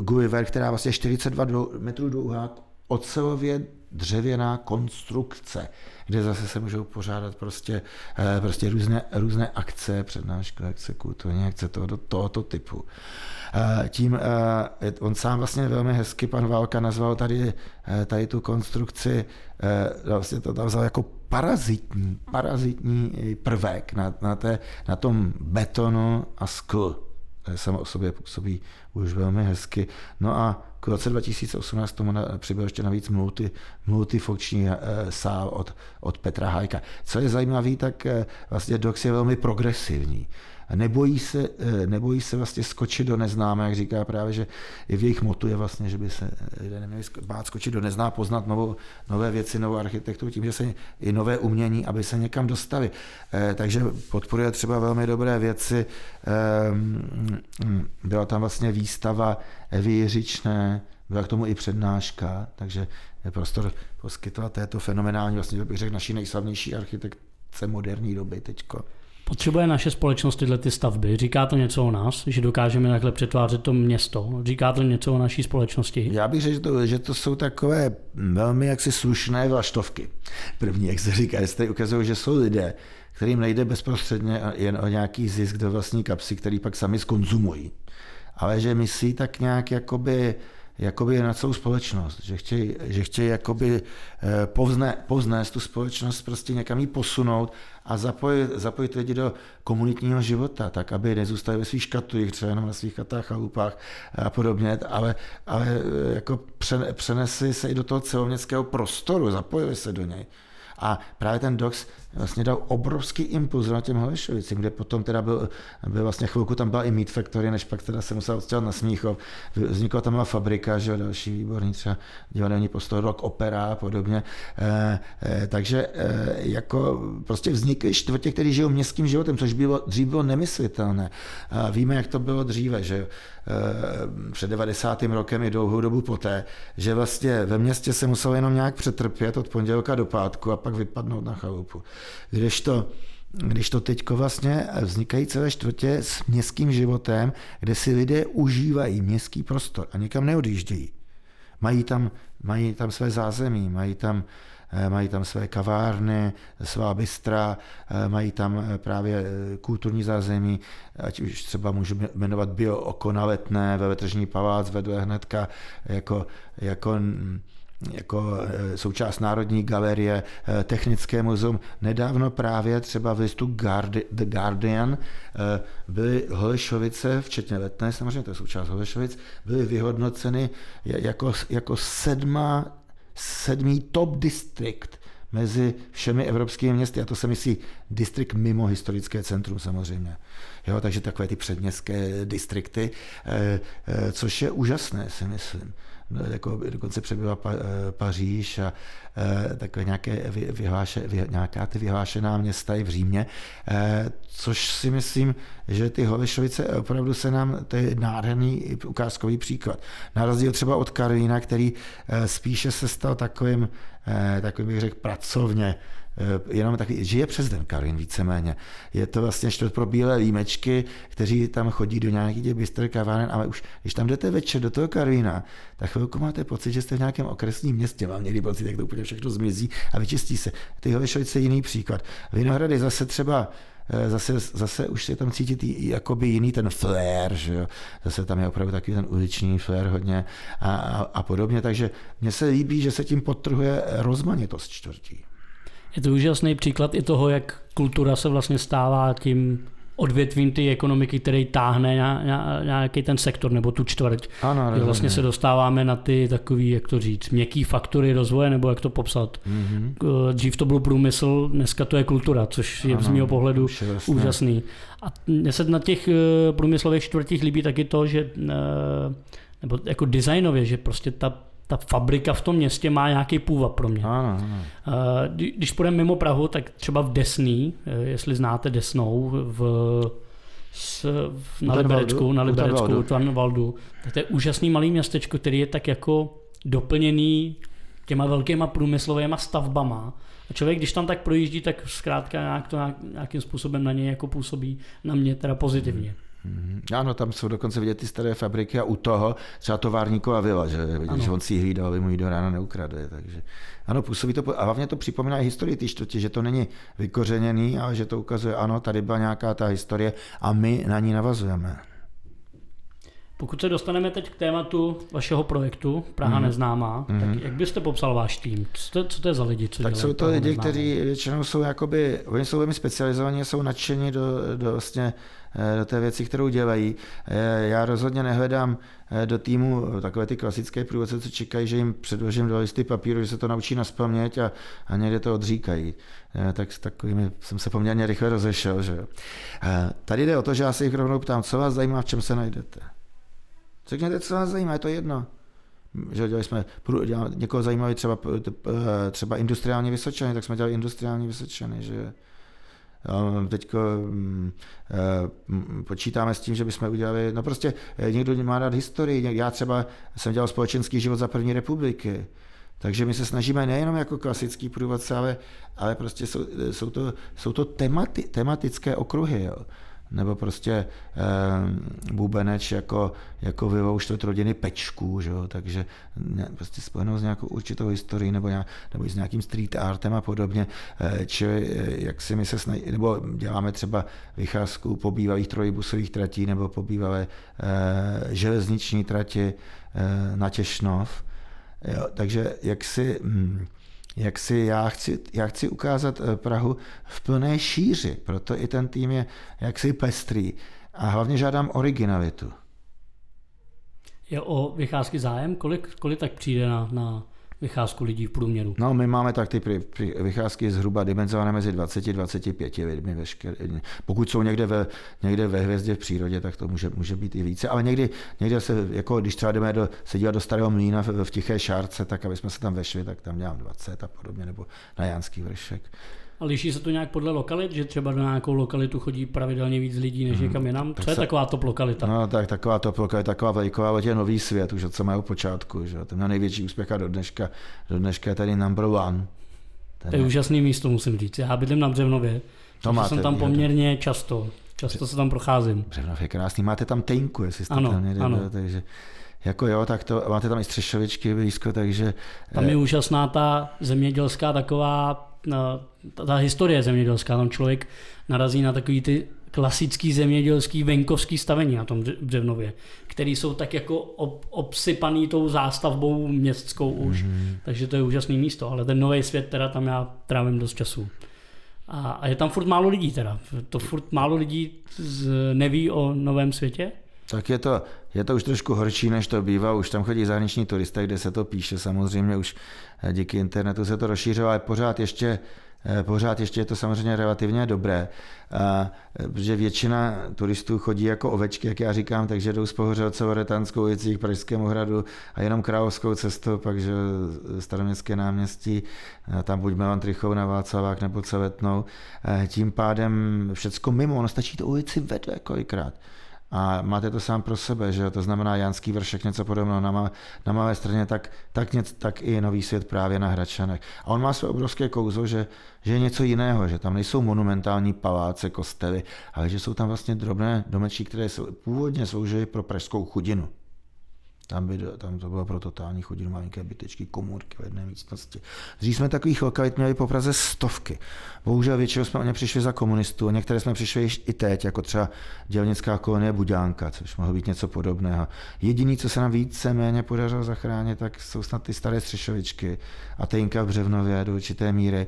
Gulliver, která vlastně 42 metrů dlouhá, ocelově dřevěná konstrukce, kde zase se můžou pořádat prostě, eh, prostě různé, různé akce, přednášky, akce, kulturní akce toho, tohoto typu. Eh, tím eh, on sám vlastně velmi hezky, pan Válka, nazval tady, tady tu konstrukci, vlastně to tam vzal jako parazitní, parazitní prvek na, na, té, na tom betonu a skl. Samo o sobě působí už velmi hezky. No a k roce 2018 tomu přibyl ještě navíc multi, multifunkční eh, sál od, od Petra Hajka. Co je zajímavé, tak eh, vlastně Dox je velmi progresivní nebojí se, eh, nebojí se vlastně skočit do neznámé, jak říká právě, že i v jejich motu je vlastně, že by se lidé neměli bát skočit do nezná, poznat novou, nové věci, novou architekturu, tím, že se i nové umění, aby se někam dostali. Eh, takže podporuje třeba velmi dobré věci. Ehm, byla tam vlastně výstava Evy Jiřičné, byla k tomu i přednáška, takže prostor poskytovat této fenomenální, vlastně bych řekl, naší nejslavnější architektce moderní doby teďko. Potřebuje naše společnost tyhle ty stavby? Říká to něco o nás, že dokážeme takhle přetvářet to město? Říká to něco o naší společnosti? Já bych řekl, že to, že to jsou takové velmi jaksi slušné vlaštovky. První, jak se říká, jestli ukazují, že jsou lidé, kterým nejde bezprostředně jen o nějaký zisk do vlastní kapsy, který pak sami skonzumují. Ale že myslí tak nějak jakoby jakoby na celou společnost, že chtějí, že chtějí jakoby eh, povzne, povznést tu společnost, prostě někam ji posunout a zapojit, zapojit lidi do komunitního života, tak aby nezůstali ve svých škatulích, třeba jenom na svých chatách, chalupách a podobně, ale, ale eh, jako přenesli se i do toho celoměstského prostoru, zapojili se do něj. A právě ten Dox vlastně dal obrovský impuls na těm Holešovicím, kde potom teda byl, byl vlastně chvilku tam byla i Meat Factory, než pak teda se musel odstěhovat na Smíchov. Vznikla tam byla fabrika, že další výborný třeba divadelní prostor, rock opera a podobně. E, e, takže e, jako prostě vznikly čtvrtě, které žijou městským životem, což bylo, dřív bylo nemyslitelné. A víme, jak to bylo dříve, že před 90. rokem i dlouhou dobu poté, že vlastně ve městě se muselo jenom nějak přetrpět od pondělka do pátku a pak vypadnout na chalupu. Když to, když to teď vlastně vznikají celé čtvrtě s městským životem, kde si lidé užívají městský prostor a někam neodjíždějí. Mají tam, mají tam své zázemí, mají tam, eh, mají tam své kavárny, svá bystra, eh, mají tam eh, právě kulturní zázemí, ať už třeba můžu jmenovat Bio Oko na Letné, veletržní palác vedle hnedka jako, jako jako e, součást Národní galerie, e, Technické muzeum. Nedávno právě třeba v listu The Guardian e, byly Holešovice, včetně Letné, samozřejmě to je součást Holešovic, byly vyhodnoceny jako, jako sedma, sedmý top district mezi všemi evropskými městy. A to se myslí distrikt mimo historické centrum samozřejmě. Jo, takže takové ty předměstské distrikty, což je úžasné, si myslím. No, jako dokonce přebyla pa, eh, Paříž a e, takové nějaké vyhláše, vy, nějaká ty vyhlášená města i v Římě, e, což si myslím, že ty Holešovice opravdu se nám, to je nádherný ukázkový příklad. Na rozdíl třeba od Karolína, který spíše se stal takovým, takovým bych řekl, pracovně Eh, jenom takový, žije přes den Karin víceméně. Je to vlastně čtvrt pro bílé límečky, kteří tam chodí do nějakých těch bystr kaváren, ale už když tam jdete večer do toho Karina, tak chvilku máte pocit, že jste v nějakém okresním městě. Mám někdy pocit, jak to úplně všechno zmizí a vyčistí se. Ty Holešovice je jiný příklad. Vinohrady zase třeba eh, zase, zase už je tam cítit jakoby jiný ten flair, že jo? zase tam je opravdu takový ten uliční flair hodně a, a, a podobně, takže mně se líbí, že se tím podtrhuje rozmanitost čtvrtí. Je to úžasný příklad i toho, jak kultura se vlastně stává tím odvětvím ty ekonomiky, který táhne nějaký ten sektor nebo tu čtvrť. Ano, že vlastně se dostáváme na ty takový, jak to říct, měkký faktory rozvoje, nebo jak to popsat. Mm-hmm. Dřív to byl průmysl, dneska to je kultura, což je ano, z mého pohledu úžasný. A mně se na těch eh, průmyslových čtvrtích líbí taky to, že eh, nebo jako designově, že prostě ta ta fabrika v tom městě má nějaký půvab pro mě. Ano, ano. Když půjdeme mimo Prahu, tak třeba v Desný, eh, jestli znáte Desnou, v, s, na Liberecku, na Liberecku, Tanvaldu, tak to je úžasný malý městečko, který je tak jako doplněný těma velkýma průmyslovými stavbama. A člověk, když tam tak projíždí, tak zkrátka nějak to nějakým způsobem na něj jako působí, na mě teda pozitivně. Hmm. Mm-hmm. Ano, tam jsou dokonce vidět ty staré fabriky a u toho třeba továrníková vila, že, že on si ji hlídal, aby mu ji do rána neukrade. Takže ano, působí to, a hlavně to připomíná i historii té čtvrtě, že to není vykořeněný, ale že to ukazuje, ano, tady byla nějaká ta historie a my na ní navazujeme. Pokud se dostaneme teď k tématu vašeho projektu Praha mm. neznámá, mm. tak mhm. jak byste popsal váš tým? Co to, co to je za lidi? Co tak jsou to lidi, kteří většinou jsou jakoby, oni jsou velmi specializovaní, jsou nadšení do, do, vlastně, do té věci, kterou dělají. Eh, já rozhodně nehledám eh, do týmu takové ty klasické průvodce, co čekají, že jim předložím do listy papíru, že se to naučí na spaměť a, a někde to odříkají. Tak s takovými jsem se poměrně rychle rozešel. Že? Tady jde o to, že já se jich rovnou ptám, co vás zajímá, v čem se najdete. Řekněte, co vás zajímá, je to jedno. Že dělali jsme, někoho zajímavý třeba, třeba industriální vysočany, tak jsme dělali industriální vysočany, že Teď mm, eh, počítáme s tím, že bychom udělali, no prostě eh, někdo má rád historii, já třeba jsem dělal společenský život za první republiky, takže my se snažíme nejenom jako klasický průvodce, ale, ale prostě jsou, jsou to, jsou to temati, tematické okruhy. Jo nebo prostě e, bubeneč jako, jako vyvou čtvrt rodiny pečků, že jo? takže ne, prostě spojenou s nějakou určitou historií nebo, nějak, nebo s nějakým street artem a podobně. E, čili e, jak si my se snaží, nebo děláme třeba vycházku po bývalých trojbusových tratí nebo po bývalé e, železniční trati e, na Těšnov. Jo? Takže jak si... Hm, jak si já chci, já chci ukázat eh, Prahu v plné šíři, proto i ten tým je jaksi pestrý. A hlavně žádám originalitu. Je o vycházky zájem? Kolik, kolik tak přijde na, na vycházku lidí v průměru? No, my máme tak ty vycházky zhruba dimenzované mezi 20 a 25 lidmi. Veškeré. Pokud jsou někde ve, někde ve hvězdě v přírodě, tak to může, může být i více. Ale někdy, někde se, jako když třeba jdeme do, se dívat do Starého mlína v, v Tiché šárce, tak aby jsme se tam vešli, tak tam dělám 20 a podobně, nebo na Jánský vršek. A liší se to nějak podle lokalit, že třeba do nějakou lokalitu chodí pravidelně víc lidí než hmm. někam jinam? Co je se... taková top lokalita? No tak taková top lokalita, taková veliková loď je nový svět už od samého počátku. Že? Ten má největší úspěch a do dneška, do dneška je tady number one. Ten to je úžasný místo, musím říct. Já bydlím na Břevnově. To máte, jsem tam poměrně to... často. Často se tam procházím. Břevnov je krásný. Máte tam tejnku, jestli jste ano, tam někde, ano. takže jako jo, tak to, máte tam i střešovičky blízko, takže... Tam je eh, úžasná ta zemědělská taková ta, ta historie zemědělská, tam člověk narazí na takový ty klasický zemědělský venkovský stavení na tom Břevnově, který jsou tak jako ob, obsypaný tou zástavbou městskou už, mm-hmm. takže to je úžasné místo, ale ten nový svět teda tam já trávím dost času. A, a je tam furt málo lidí teda, to furt málo lidí z, neví o novém světě? Tak je to, je to už trošku horší, než to bývá. Už tam chodí zahraniční turisté, kde se to píše. Samozřejmě už eh, díky internetu se to rozšířilo, ale pořád ještě eh, Pořád ještě je to samozřejmě relativně dobré, protože většina turistů chodí jako ovečky, jak já říkám, takže jdou z Pohořelce, Oretanskou ulicí k Pražskému hradu a jenom královskou cestou, pak že staroměstské náměstí, tam buď Milan Trichou na Václavák nebo Celetnou. Tím pádem všecko mimo, ono stačí to ulici vede kolikrát a máte to sám pro sebe, že to znamená Janský vršek, něco podobného na, má, na malé straně, tak, tak, ně, tak i Nový svět právě na Hračanech. A on má své obrovské kouzlo, že, že je něco jiného, že tam nejsou monumentální paláce, kostely, ale že jsou tam vlastně drobné domečky, které jsou, původně sloužily pro pražskou chudinu. Tam, by, tam to bylo pro totální chodinu malinké bytečky, komůrky v jedné místnosti. Dřív jsme takových lokalit měli po Praze stovky. Bohužel většinou jsme o ně přišli za komunistů, některé jsme přišli i teď, jako třeba dělnická kolonie Budánka, což mohlo být něco podobného. Jediný, co se nám více méně podařilo zachránit, tak jsou snad ty staré střešovičky a tejnka v Břevnově do určité míry.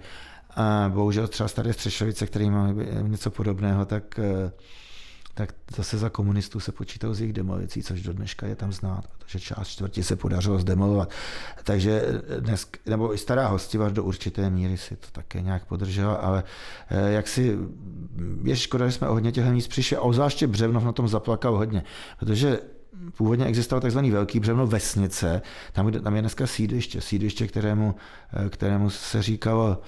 A bohužel třeba staré Střešovice, který má něco podobného, tak tak zase za komunistů se počítal z jejich demolicí, což do dneška je tam znát, protože část čtvrti se podařilo zdemolovat. Takže dnes, nebo i stará hostiva do určité míry si to také nějak podržela, ale eh, jak si, je škoda, že jsme o hodně těchto míst přišli, a obzvláště Břevnov na tom zaplakal hodně, protože původně existoval takzvaný velký břevno vesnice, tam, tam je dneska sídliště, sídliště, kterému, eh, kterému se říkalo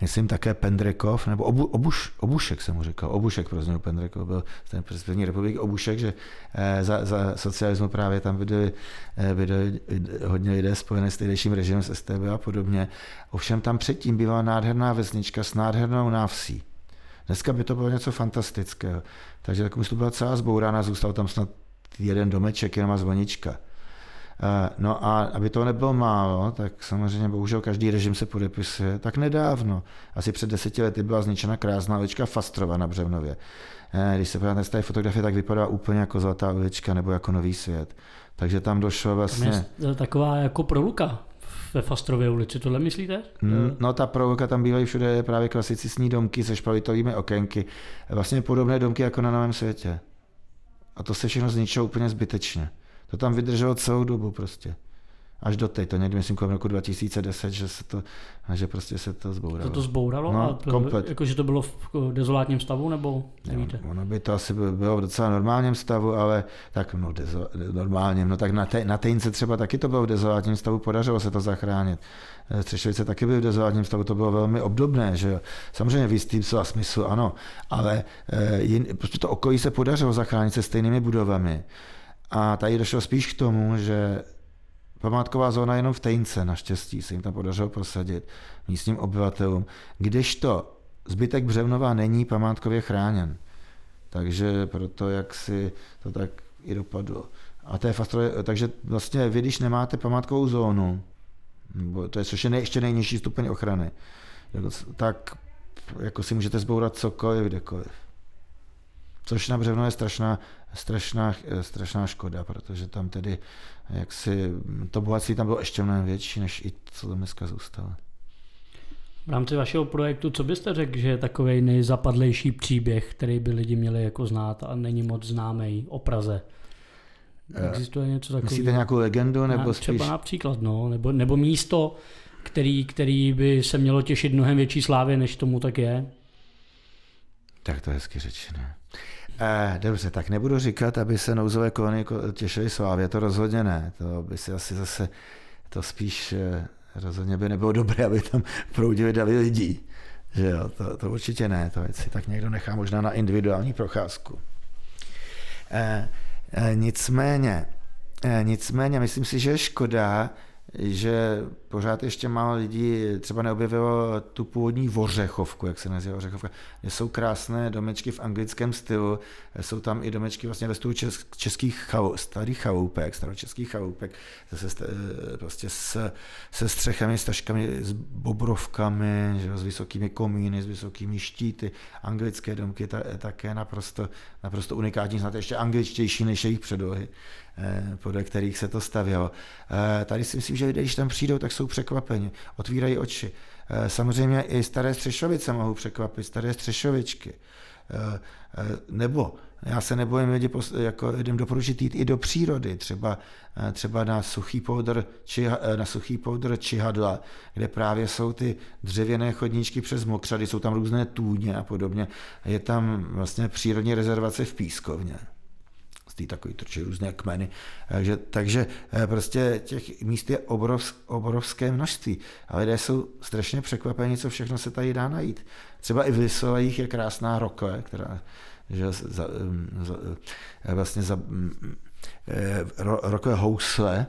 myslím také Pendrekov, nebo Obu, Obuš, Obušek jsem mu říkal, Obušek pro změnu Pendrekov byl z první republiky Obušek, že eh, za, za socialismu právě tam byli, eh, byli hodně lidé spojené s tehdejším režimem s STB a podobně. Ovšem tam předtím byla nádherná vesnička s nádhernou návsí. Dneska by to bylo něco fantastického. Takže tak to byla celá zbourána, zůstal tam snad jeden domeček, jenom zvonička. Eh, no a aby to nebylo málo, tak samozřejmě bohužel každý režim se podepisuje. Tak nedávno, asi před deseti lety byla zničena krásná ulička Fastrova na Břevnově. Eh, když se podíváte z té fotografie, tak vypadá úplně jako zlatá ulička nebo jako nový svět. Takže tam došlo vlastně... Tam je taková jako proluka ve Fastrově ulici, tohle myslíte? Mm, no ta proluka tam bývají všude právě klasicistní domky se špalitovými okénky. Vlastně podobné domky jako na Novém světě. A to se všechno zničilo úplně zbytečně. To tam vydrželo celou dobu prostě. Až do teď, to někdy myslím kolem roku 2010, že se to, že prostě se to zbouralo. To to zbouralo? No, a komplet. Jako, že to bylo v dezolátním stavu, nebo nevíte? ono by to asi bylo v docela normálním stavu, ale tak no, dezo, normálním, no tak na, te, na Tejnce třeba taky to bylo v dezolátním stavu, podařilo se to zachránit. Eh, Střešovice taky byly v dezolátním stavu, to bylo velmi obdobné, že jo. Samozřejmě v jistým slova smyslu, ano, ale eh, jin, prostě to okolí se podařilo zachránit se stejnými budovami. A tady došlo spíš k tomu, že památková zóna jenom v Tejnce, naštěstí se jim tam podařilo prosadit místním obyvatelům, kdežto zbytek Břevnova není památkově chráněn. Takže proto, jak si to tak i dopadlo. A to je fast, takže vlastně vy, když nemáte památkovou zónu, to je což je ještě nejnižší stupeň ochrany, tak jako si můžete zbourat cokoliv, kdekoliv. Což na Břevno je strašná, strašná, strašná škoda, protože tam tedy jaksi to bohatství tam bylo ještě mnohem větší, než i co tam dneska zůstalo. V rámci vašeho projektu, co byste řekl, že je takový nejzapadlejší příběh, který by lidi měli jako znát a není moc známý o Praze? Eh, Existuje něco takového? Myslíte nějakou legendu? Nebo spíš... Třeba například, no, nebo, nebo místo, který, který by se mělo těšit mnohem větší slávě, než tomu tak je? Tak to je hezky řečené. Eh, dobře, tak nebudu říkat, aby se nouzové kolony těšily slávě, to rozhodně ne. To by si asi zase, to spíš eh, rozhodně by nebylo dobré, aby tam proudili davy lidí. Že jo, to, to určitě ne, to si tak někdo nechá možná na individuální procházku. Eh, eh, nicméně, eh, nicméně, myslím si, že je škoda, že pořád ještě málo lidí třeba neobjevilo tu původní Vořechovku, jak se nazývá Vořechovka, kde jsou krásné domečky v anglickém stylu, jsou tam i domečky vlastně ve stylu českých chal, starých chaloupek, staročeských chaloupek, se, prostě s, se střechami, s taškami, s bobrovkami, že, s vysokými komíny, s vysokými štíty, anglické domky ta, také naprosto, naprosto unikátní, snad ještě angličtější než jejich předlohy. Eh, podle kterých se to stavělo. Eh, tady si myslím, že lidé, když tam přijdou, tak jsou překvapeni, otvírají oči. Eh, samozřejmě i staré střešovice mohou překvapit, staré střešovičky. Nebo já se nebojím lidi, jako lidem doporučit jít i do přírody, třeba, třeba na suchý poudr, či, na suchý poudr čihadla, kde právě jsou ty dřevěné chodníčky přes mokřady, jsou tam různé tůně a podobně. Je tam vlastně přírodní rezervace v Pískovně ty takový trčí různé kmeny. Takže, takže eh, prostě těch míst je obrovsk, obrovské množství. A lidé jsou strašně překvapeni, co všechno se tady dá najít. Třeba i v Lisolejích je krásná rokle, která že za, za, eh, vlastně za mm, eh, ro, rokle housle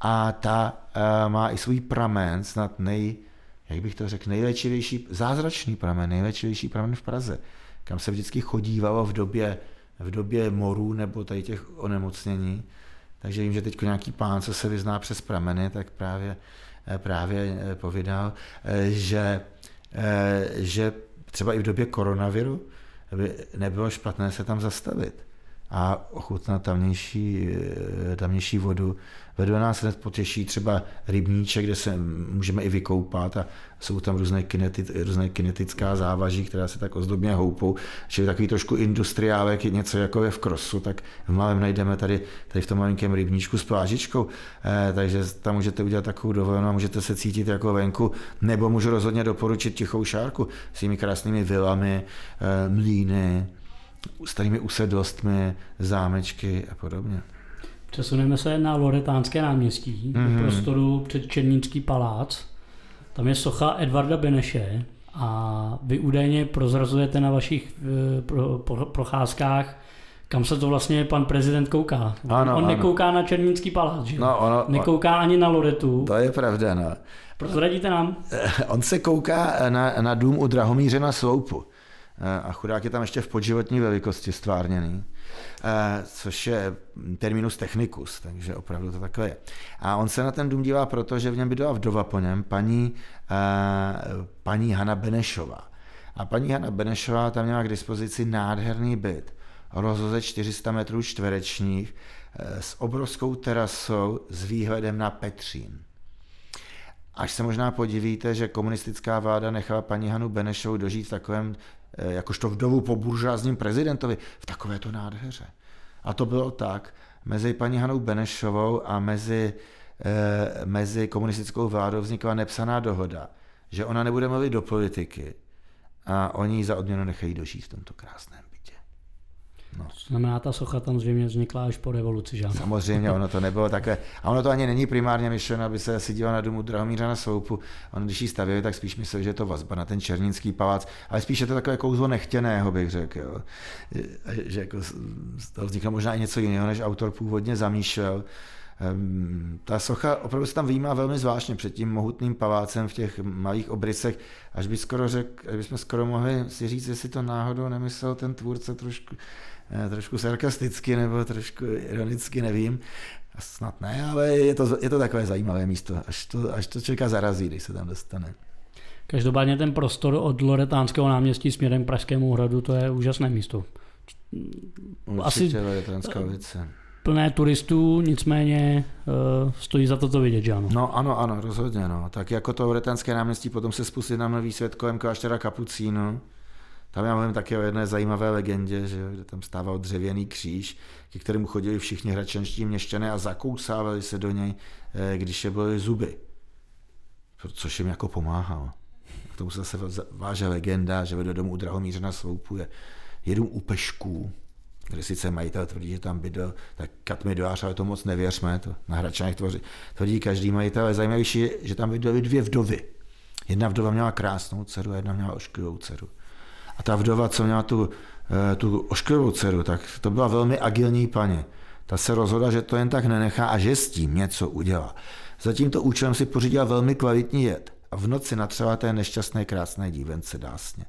a ta má i svůj pramen, snad nej, jak bych to řekl, nejléčivější, zázračný pramen, nejléčivější pramen v Praze, kam se vždycky chodívalo v době v době morů nebo tady těch onemocnění. Takže vím, že teď nějaký pán, co se vyzná přes prameny, tak právě, eh, právě eh, povídal, eh, že, že třeba i v době koronaviru by nebylo špatné se tam zastavit. a ochutnat tamnější, tamnější vodu. Vedle nás hned potěší třeba rybníček, kde se můžeme i vykoupat a jsou tam různé, kineti, různé kinetická závaží, která se tak ozdobně houpou. Čili takový trošku industriálek, něco jako je v krosu, tak v malém najdeme tady, tady v tom malinkém rybníčku s plážičkou, eh, takže tam můžete udělat takovou dovolenou a můžete se cítit jako venku, nebo můžu rozhodně doporučit Tichou šárku s těmi krásnými vilami, eh, mlíny, starými usedlostmi, zámečky a podobně. Přesuneme se na Loretánské náměstí, mm-hmm. do prostoru před Černínský palác. Tam je socha Edvarda Beneše a vy údajně prozrazujete na vašich eh, pro, pro, procházkách, kam se to vlastně pan prezident kouká. Ano, On ano. nekouká na Černínský palác, že? No, ono, nekouká ani na Loretu. To je pravda, no. Prozradíte nám? On se kouká na, na dům u Drahomíře na Sloupu. Eh, a chudák je tam ještě v podživotní velikosti stvárněný, eh, což je terminus technicus, takže opravdu to takhle je. A on se na ten dům dívá proto, že v něm bydlela vdova po něm, paní, eh, paní Hanna Benešová. A paní Hanna Benešová tam měla k dispozici nádherný byt, rozhoze 400 metrů čtverečních, s obrovskou terasou s výhledem na Petřín. Až se možná podivíte, že komunistická vláda nechala paní Hanu Benešovou dožít v takovém Eh, jakožto vdovu po buržázním prezidentovi v takovéto nádheře. A to bylo tak, mezi paní Hanou Benešovou a mezi, eh, mezi komunistickou vládou vznikla nepsaná dohoda, že ona nebude mluvit do politiky a oni ji za odměnu nechají dožít v tomto krásném No. To znamená, ta socha tam zřejmě vznikla až po revoluci, že Samozřejmě, ono to nebylo takové. A ono to ani není primárně myšleno, aby se díval na domu Drahomíra na Soupu. On, když ji stavěli, tak spíš myslel, že je to vazba na ten černínský palác, ale spíš je to takové kouzlo nechtěného, bych řekl. Jo. Že jako z toho vzniklo možná i něco jiného, než autor původně zamýšlel. Ehm, ta socha opravdu se tam vyjímá velmi zvláštně před tím mohutným palácem v těch malých obrysech, až by skoro řek, až bychom skoro mohli si říct, jestli to náhodou nemyslel ten tvůrce trošku Eh, trošku sarkasticky nebo trošku ironicky, nevím. A snad ne, ale je to, je to takové zajímavé místo, až to, až to člověka zarazí, když se tam dostane. Každopádně ten prostor od Loretánského náměstí směrem k Pražskému hradu, to je úžasné místo. Určitě Asi Loretánská ulice. Plné turistů, nicméně uh, stojí za to to vidět, že ano? No ano, ano, rozhodně. No. Tak jako to Loretánské náměstí, potom se spustit na nový svět kolem kláštera Kapucínu, tam já mluvím také o jedné zajímavé legendě, že, kde tam stával dřevěný kříž, ke kterému chodili všichni hračanští měšťané a zakousávali se do něj, eh, když je byly zuby. Což jim jako pomáhalo. K tomu se zase váže legenda, že vede domů u Drahomíře na Sloupu je, je dům u Pešků, kde sice majitel tvrdí, že tam bydl, tak kat mi doář, ale to moc nevěřme, to na Hračanech tvoří, tvrdí každý majitel, ale zajímavější je, že tam bydlely dvě vdovy. Jedna vdova měla krásnou dceru a jedna měla ošklivou dceru. A ta vdova, co měla tu, eh, tu ošklivou dceru, tak to byla velmi agilní paní. Ta se rozhodla, že to jen tak nenechá a že s tím něco udělá. Za tímto účelem si pořídila velmi kvalitní jed a v noci natřela té nešťastné krásné dívence dásně.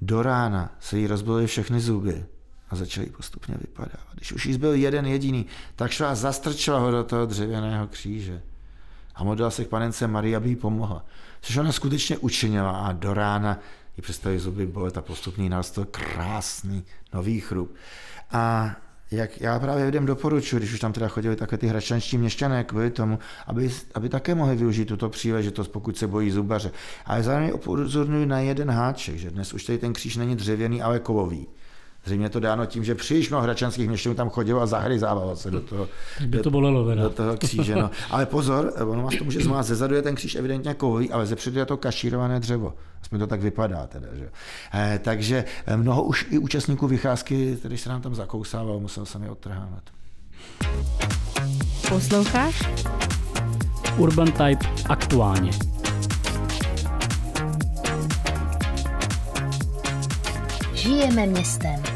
Do rána se jí rozbily všechny zuby a začaly postupně vypadávat. Když už jí zbyl jeden jediný, tak šla zastrčila ho do toho dřevěného kříže. A modlila se k panence Marie, aby jí pomohla. Což ona skutečně učinila a do rána i představit zuby bolet a postupný nástup, krásný nový chrup. A jak já právě lidem doporučuji, když už tam teda chodili také ty hračanští měšťané kvůli tomu, aby, aby také mohli využít tuto příležitost, pokud se bojí zubaře. Ale zároveň upozorňuji na jeden háček, že dnes už tady ten kříž není dřevěný, ale kovový. Zřejmě to dáno tím, že příliš mnoho hračanských měšťanů tam chodilo a zahryzávalo se do toho, by to bolelo, do toho kříže. No. Ale pozor, ono vás to může zmást, zezadu je ten kříž evidentně kovový, ale zepředu je to kašírované dřevo. Aspoň to tak vypadá teda. Že? Eh, takže eh, mnoho už i účastníků vycházky, který se nám tam zakousával, musel jsem je odtrhávat. Posloucháš? Urban Type aktuálně. Žijeme městem.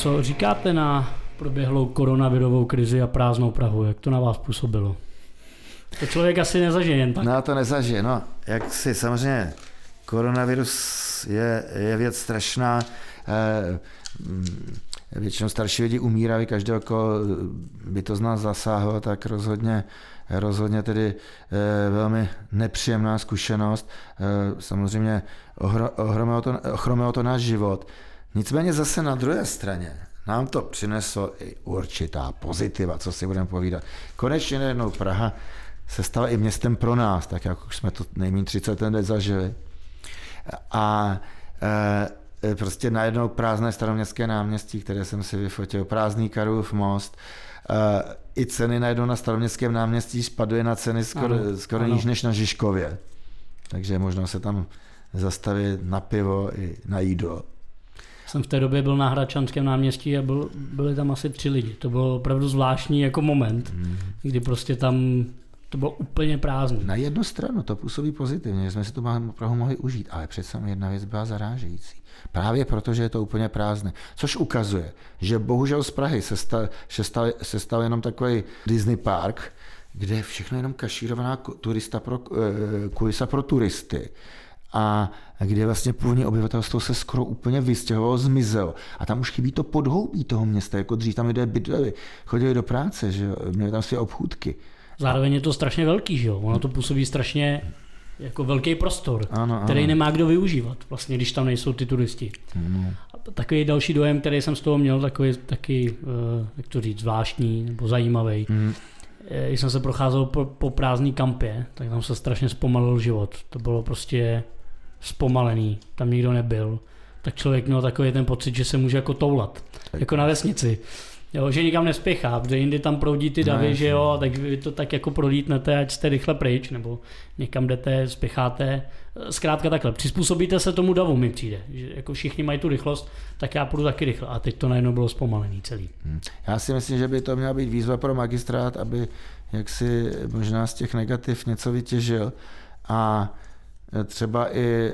Co říkáte na proběhlou koronavirovou krizi a prázdnou Prahu? Jak to na vás působilo? To člověk asi nezažije jen tak. No to nezažije, no. Jak si samozřejmě koronavirus je, je věc strašná. Eh, většinou starší lidi umírají, každého, koho by to z nás zasáhlo, tak rozhodně, rozhodně tedy e, velmi nepříjemná zkušenost. Samozřejmě ochromilo to, ochromilo to náš život. Nicméně zase na druhé straně nám to přineslo i určitá pozitiva, co si budeme povídat. Konečně najednou Praha se stala i městem pro nás, tak jak už jsme to nejméně 30 let zažili. A e, prostě najednou prázdné staroměstské náměstí, které jsem si vyfotil, prázdný Karův most, e, i ceny najednou na staroměstském náměstí spadly na ceny skoro, ano, skoro ano. níž než na Žižkově. Takže možná se tam zastavit na pivo i na jídlo jsem v té době byl na Hradčanském náměstí a byl, byli tam asi tři lidi. To bylo opravdu zvláštní jako moment, mm. kdy prostě tam to bylo úplně prázdné. Na jednu stranu to působí pozitivně, že jsme si to opravdu mohli užít, ale přece jedna věc byla zarážející. Právě proto, že je to úplně prázdné. Což ukazuje, že bohužel z Prahy se stal, se stal, se stal jenom takový Disney park, kde je všechno jenom kašírovaná turista pro, eh, kulisa pro turisty a kde vlastně původní obyvatelstvo se skoro úplně vystěhovalo, zmizelo. A tam už chybí to podhoubí toho města, jako dřív tam lidé bydleli, chodili do práce, že měli tam své obchůdky. Zároveň je to strašně velký, že jo? Ono to působí strašně jako velký prostor, ano, který nemá kdo využívat, vlastně, když tam nejsou ty turisti. Ano. A takový další dojem, který jsem z toho měl, takový, taky, eh, jak to říct, zvláštní nebo zajímavý. Hmm. Když jsem se procházel po, po prázdný kampě, tak tam se strašně zpomalil život. To bylo prostě zpomalený, tam nikdo nebyl, tak člověk měl takový ten pocit, že se může jako toulat, tak. jako na vesnici. Jo, že nikam nespěchá, protože jindy tam proudí ty davy, no, že jo, tak vy to tak jako prolítnete, ať jste rychle pryč, nebo někam jdete, spěcháte. Zkrátka takhle, přizpůsobíte se tomu davu, mi přijde. Že jako všichni mají tu rychlost, tak já půjdu taky rychle. A teď to najednou bylo zpomalený celý. Hmm. Já si myslím, že by to měla být výzva pro magistrát, aby jak si možná z těch negativ něco vytěžil a třeba i e,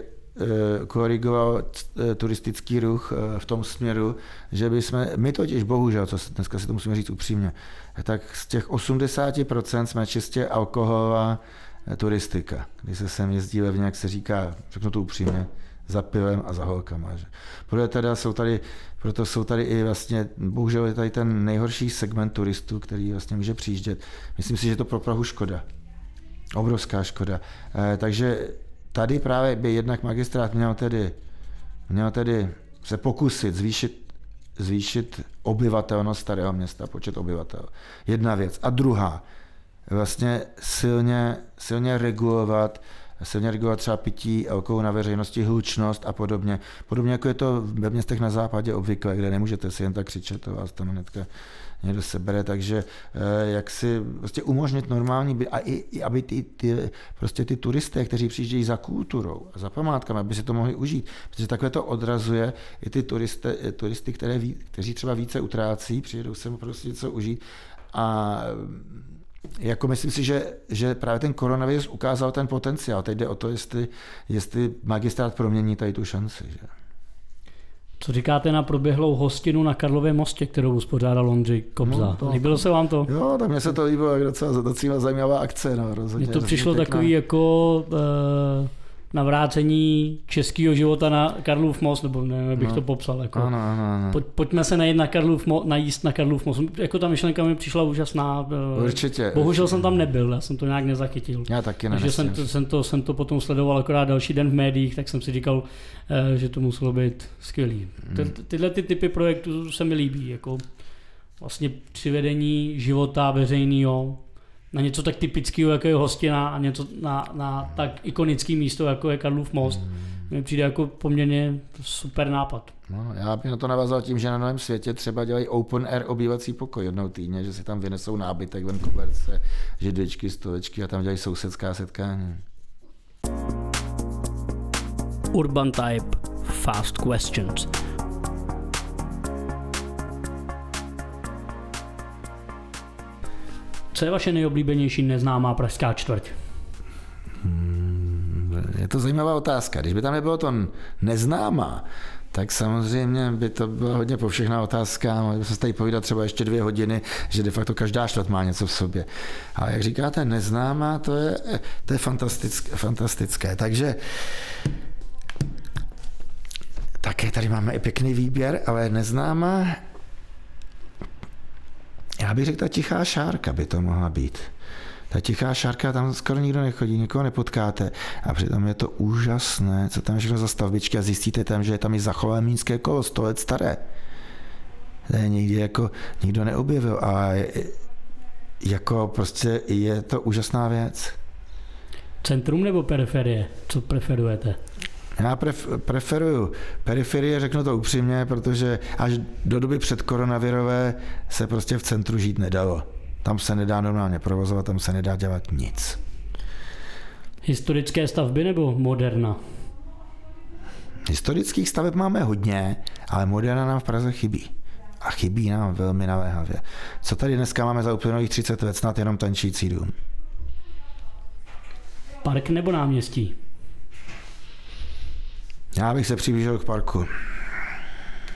korigoval e, turistický ruch v tom směru, že by jsme, my totiž bohužel, co dneska si to musíme říct upřímně, tak z těch 80% jsme čistě alkoholová turistika, kdy se sem jezdí levně, jak se říká, řeknu to upřímně, za pivem a za holkama. Že. Proto, teda jsou tady, proto jsou tady i vlastně, bohužel je tady ten nejhorší segment turistů, který vlastně může přijíždět. Myslím si, že to pro Prahu škoda. Obrovská škoda. E, takže tady právě by jednak magistrát měl tedy, měl tedy se pokusit zvýšit, zvýšit obyvatelnost starého města, počet obyvatel. Jedna věc. A druhá, vlastně silně, silně regulovat silně regulovat třeba pití alkoholu na veřejnosti, hlučnost a podobně. Podobně jako je to ve městech na západě obvykle, kde nemůžete si jen tak křičet, to vás tam hnedka někdo sebere, takže eh, jak si prostě umožnit normální, a i, i aby ty, ty, prostě ty turisté, kteří přijíždějí za kulturou a za památkami, aby si to mohli užít, protože takhle to odrazuje i ty turisty, turisty které kteří třeba více utrácí, přijedou sem prostě něco užít a jako myslím si, že, že právě ten koronavirus ukázal ten potenciál. Teď jde o to, jestli, jestli magistrát promění tady tu šanci. Že? Co říkáte na proběhlou hostinu na Karlově mostě, kterou uspořádal Ondřej Kobza? No, to, Líbilo se vám to? Jo, tak mně se to líbilo, jak docela, docela zajímavá akce. No, rozhodně. Mně to přišlo takový jako... Uh, navrácení českého života na Karlův most, nebo nevím, jak bych no. to popsal. Jako, ano, ano, ano. Pojď, pojďme se najít na Karlův mo, najíst na Karlův most. Jako ta myšlenka mi přišla úžasná. Eh, určitě. Bohužel určitě. jsem tam nebyl, já jsem to nějak nezachytil. Já taky ne. Takže jsem to, jsem, to, jsem to potom sledoval akorát další den v médiích, tak jsem si říkal, eh, že to muselo být skvělý. Ty, hmm. tyhle ty typy projektů se mi líbí, jako vlastně přivedení života veřejného na něco tak typického, jako je hostina a něco na, na tak ikonický místo, jako je Karlův most. Mm. Mi přijde jako poměrně super nápad. No, já bych na to navázal tím, že na novém světě třeba dělají open air obývací pokoj jednou týdně, že si tam vynesou nábytek, ven koberce, židličky, stolečky a tam dělají sousedská setkání. Urban Type Fast Questions. Co je vaše nejoblíbenější neznámá pražská čtvrť? Hmm, je to zajímavá otázka. Když by tam nebylo to neznámá, tak samozřejmě by to byla hodně povšechná otázka. Mohli bychom se tady povídat třeba ještě dvě hodiny, že de facto každá čtvrt má něco v sobě. Ale jak říkáte, neznámá, to je, to je fantastické, fantastické. Takže také tady máme i pěkný výběr, ale neznámá, Já bych řekl, ta tichá šárka by to mohla být. Ta tichá šárka, tam skoro nikdo nechodí, nikoho nepotkáte. A přitom je to úžasné, co tam všechno za stavbičky a zjistíte tam, že je tam i zachované mínské kolo, 100 let staré. To je někdy jako nikdo neobjevil a jako prostě je to úžasná věc. Centrum nebo periferie? Co preferujete? Já pref, preferuju periferie, řeknu to upřímně, protože až do doby před koronavirové se prostě v centru žít nedalo. Tam se nedá normálně provozovat, tam se nedá dělat nic. Historické stavby nebo moderna? Historických staveb máme hodně, ale moderna nám v Praze chybí. A chybí nám velmi naléhavě. Co tady dneska máme za uplynulých 30 let, snad jenom tančící dům. Park nebo náměstí? Já bych se přiblížil k parku.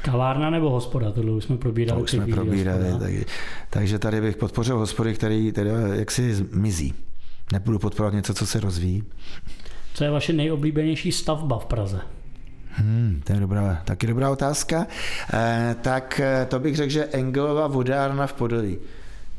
Kavárna nebo hospoda, tohle už jsme probírali. To už jsme probírali, tak, takže tady bych podpořil hospody, který tady jaksi zmizí. Nebudu podporovat něco, co se rozvíjí. Co je vaše nejoblíbenější stavba v Praze? Hmm, to je dobrá, taky dobrá otázka. Eh, tak eh, to bych řekl, že Engelova vodárna v Podolí.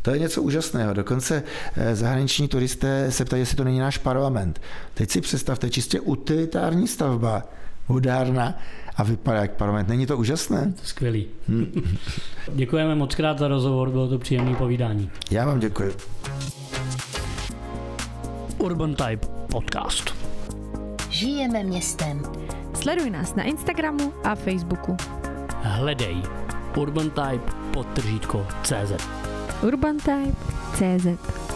To je něco úžasného. Dokonce eh, zahraniční turisté se ptají, jestli to není náš parlament. Teď si představte, čistě utilitární stavba, vodárna a vypadá jak parlament. Není to úžasné? To skvělý. Hmm. [laughs] Děkujeme moc krát za rozhovor, bylo to příjemné povídání. Já vám děkuji. Urban Type Podcast. Žijeme městem. Sleduj nás na Instagramu a Facebooku. Hledej Urban Type podtržítko CZ. Urban Type CZ.